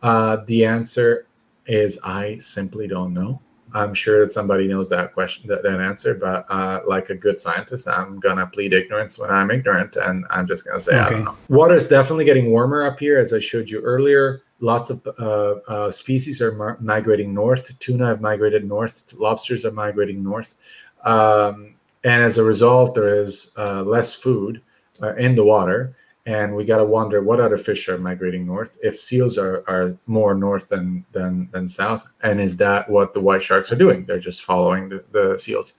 Uh, the answer is I simply don't know. I'm sure that somebody knows that question, that, that answer, but uh, like a good scientist, I'm gonna plead ignorance when I'm ignorant, and I'm just gonna say okay. I don't know. Water is definitely getting warmer up here, as I showed you earlier. Lots of uh, uh, species are migrating north. Tuna have migrated north. Lobsters are migrating north, um, and as a result, there is uh, less food uh, in the water. And we got to wonder what other fish are migrating north if seals are, are more north than, than than south and is that what the white sharks are doing? They're just following the, the seals.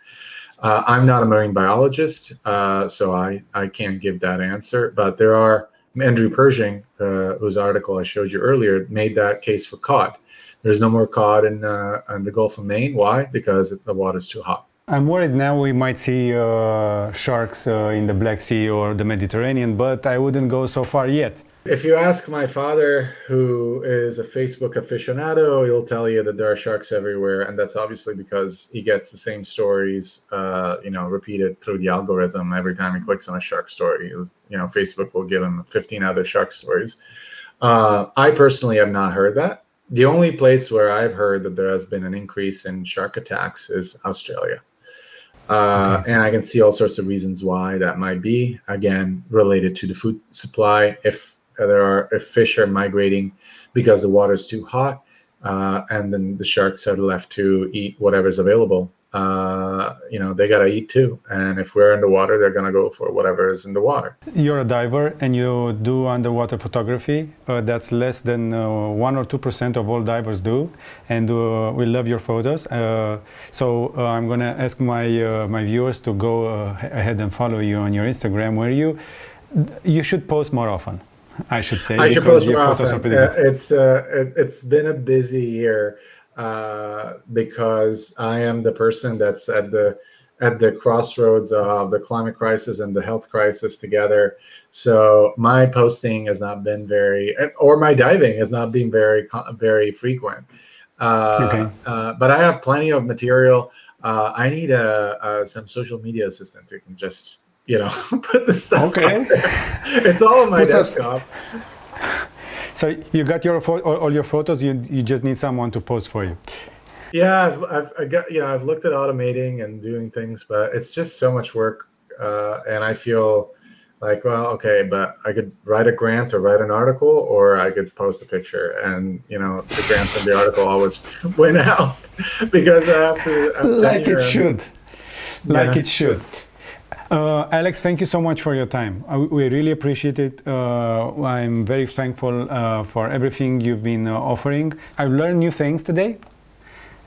Uh, i'm not a marine biologist uh, so I, I can't give that answer but there are andrew pershing uh, whose article i showed you earlier made that case for cod. There's no more cod in, uh, in the gulf of maine. Why? Because the water's too hot I'm worried now we might see uh, sharks uh, in the Black Sea or the Mediterranean, but I wouldn't go so far yet. If you ask my father, who is a Facebook aficionado, he'll tell you that there are sharks everywhere, and that's obviously because he gets the same stories, uh, you know, repeated through the algorithm every time he clicks on a shark story. You know, Facebook will give him 15 other shark stories. Uh, I personally have not heard that. the only place where I've heard that there has been an increase in shark attacks is Australia. Uh, okay. And I can see all sorts of reasons why that might be. Again, related to the food supply. If there are if fish are migrating because the water is too hot, uh, and then the sharks are left to eat whatever's available uh, you know, they gotta eat too. And if we're in the water, they're gonna go for whatever is in the water. You're a diver and you do underwater photography. Uh, that's less than uh, one or two percent of all divers do, and uh, we love your photos. Uh, so uh, I'm gonna ask my my viewers to go ahead and follow you on your Instagram, where you you should post more often. I should say. I should post more often. it's it, it's been a busy year uh, because I am the person that's at the at the crossroads of the climate crisis and the health crisis together. So my posting has not been very, or my diving has not been very very frequent. Uh, okay. Uh, but I have plenty of material. Uh, I need a, a, some social media assistant who can just you know put the stuff. Okay. It's all on my desktop. So you got your all your photos. You you just need someone to post for you. Yeah, I've, I've I got you know I've looked at automating and doing things, but it's just so much work, uh, and I feel like well okay, but I could write a grant or write an article, or I could post a picture, and you know the grants and the article always win out because I have to like it should, like yeah. it should. Uh, Alex, thank you so much for your time. Uh, we really appreciate it. Uh, I'm very thankful uh, for everything you've been uh, offering. I've learned new things today,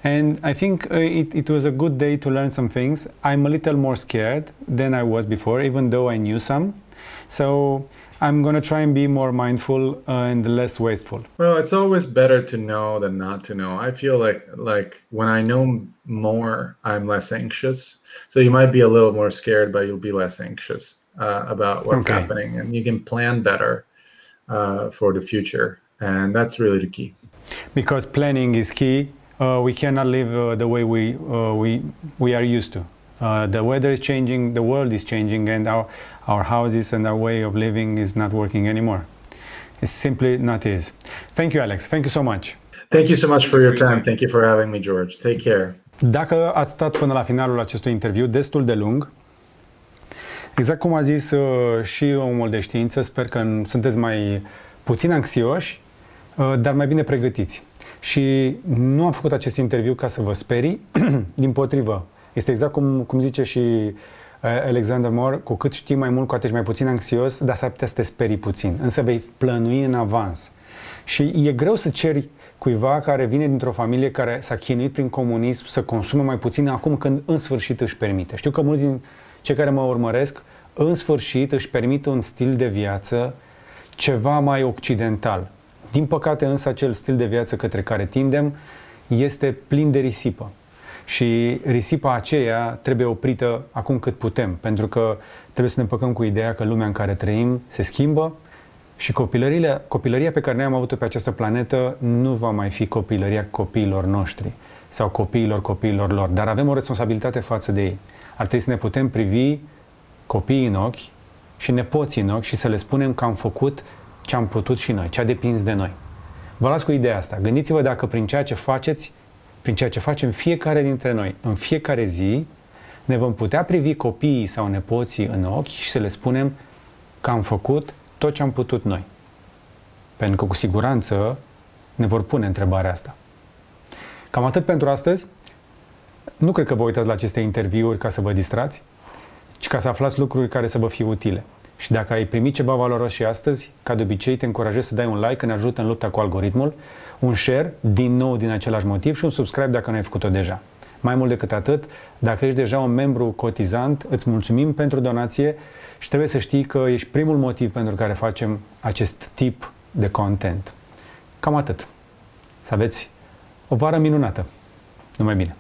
and I think uh, it, it, was a good day to learn some things. I'm a little more scared than I was before, even though I knew some. So I'm going to try and be more mindful and less wasteful. Well, it's always better to know than not to know. I feel like like when I know more, I'm less anxious so you might be a little more scared, but you'll be less anxious uh, about what's okay. happening, and you can plan better uh, for the future. And that's really the key. Because planning is key. Uh, we cannot live uh, the way we uh, we we are used to. Uh, the weather is changing, the world is changing, and our our houses and our way of living is not working anymore. It's simply not is. Thank you, Alex. Thank you so much. Thank you so much for your time. Thank you for having me, George. Take care. Dacă ați stat până la finalul acestui interviu, destul de lung, exact cum a zis uh, și omul de știință, sper că sunteți mai puțin anxioși, uh, dar mai bine pregătiți. Și nu am făcut acest interviu ca să vă sperii, din potrivă. Este exact cum, cum zice și uh, Alexander Moore, cu cât știi mai mult, cu atât mai puțin anxios, dar s-ar putea să te sperii puțin. Însă vei plănui în avans. Și e greu să ceri cuiva care vine dintr-o familie care s-a chinuit prin comunism să consume mai puțin acum când în sfârșit își permite. Știu că mulți din cei care mă urmăresc în sfârșit își permit un stil de viață ceva mai occidental. Din păcate însă acel stil de viață către care tindem este plin de risipă. Și risipa aceea trebuie oprită acum cât putem, pentru că trebuie să ne păcăm cu ideea că lumea în care trăim se schimbă, și copilăria pe care noi am avut-o pe această planetă nu va mai fi copilăria copiilor noștri sau copiilor copiilor lor, dar avem o responsabilitate față de ei. Ar trebui să ne putem privi copiii în ochi și nepoții în ochi și să le spunem că am făcut ce am putut și noi, ce a depins de noi. Vă las cu ideea asta. Gândiți-vă dacă prin ceea ce faceți, prin ceea ce facem fiecare dintre noi, în fiecare zi, ne vom putea privi copiii sau nepoții în ochi și să le spunem că am făcut tot ce am putut noi. Pentru că cu siguranță ne vor pune întrebarea asta. Cam atât pentru astăzi. Nu cred că vă uitați la aceste interviuri ca să vă distrați, ci ca să aflați lucruri care să vă fie utile. Și dacă ai primit ceva valoros și astăzi, ca de obicei te încurajez să dai un like, ne ajută în lupta cu algoritmul, un share, din nou din același motiv și un subscribe dacă nu ai făcut-o deja. Mai mult decât atât, dacă ești deja un membru cotizant, îți mulțumim pentru donație și trebuie să știi că ești primul motiv pentru care facem acest tip de content. Cam atât. Să aveți o vară minunată. Numai bine!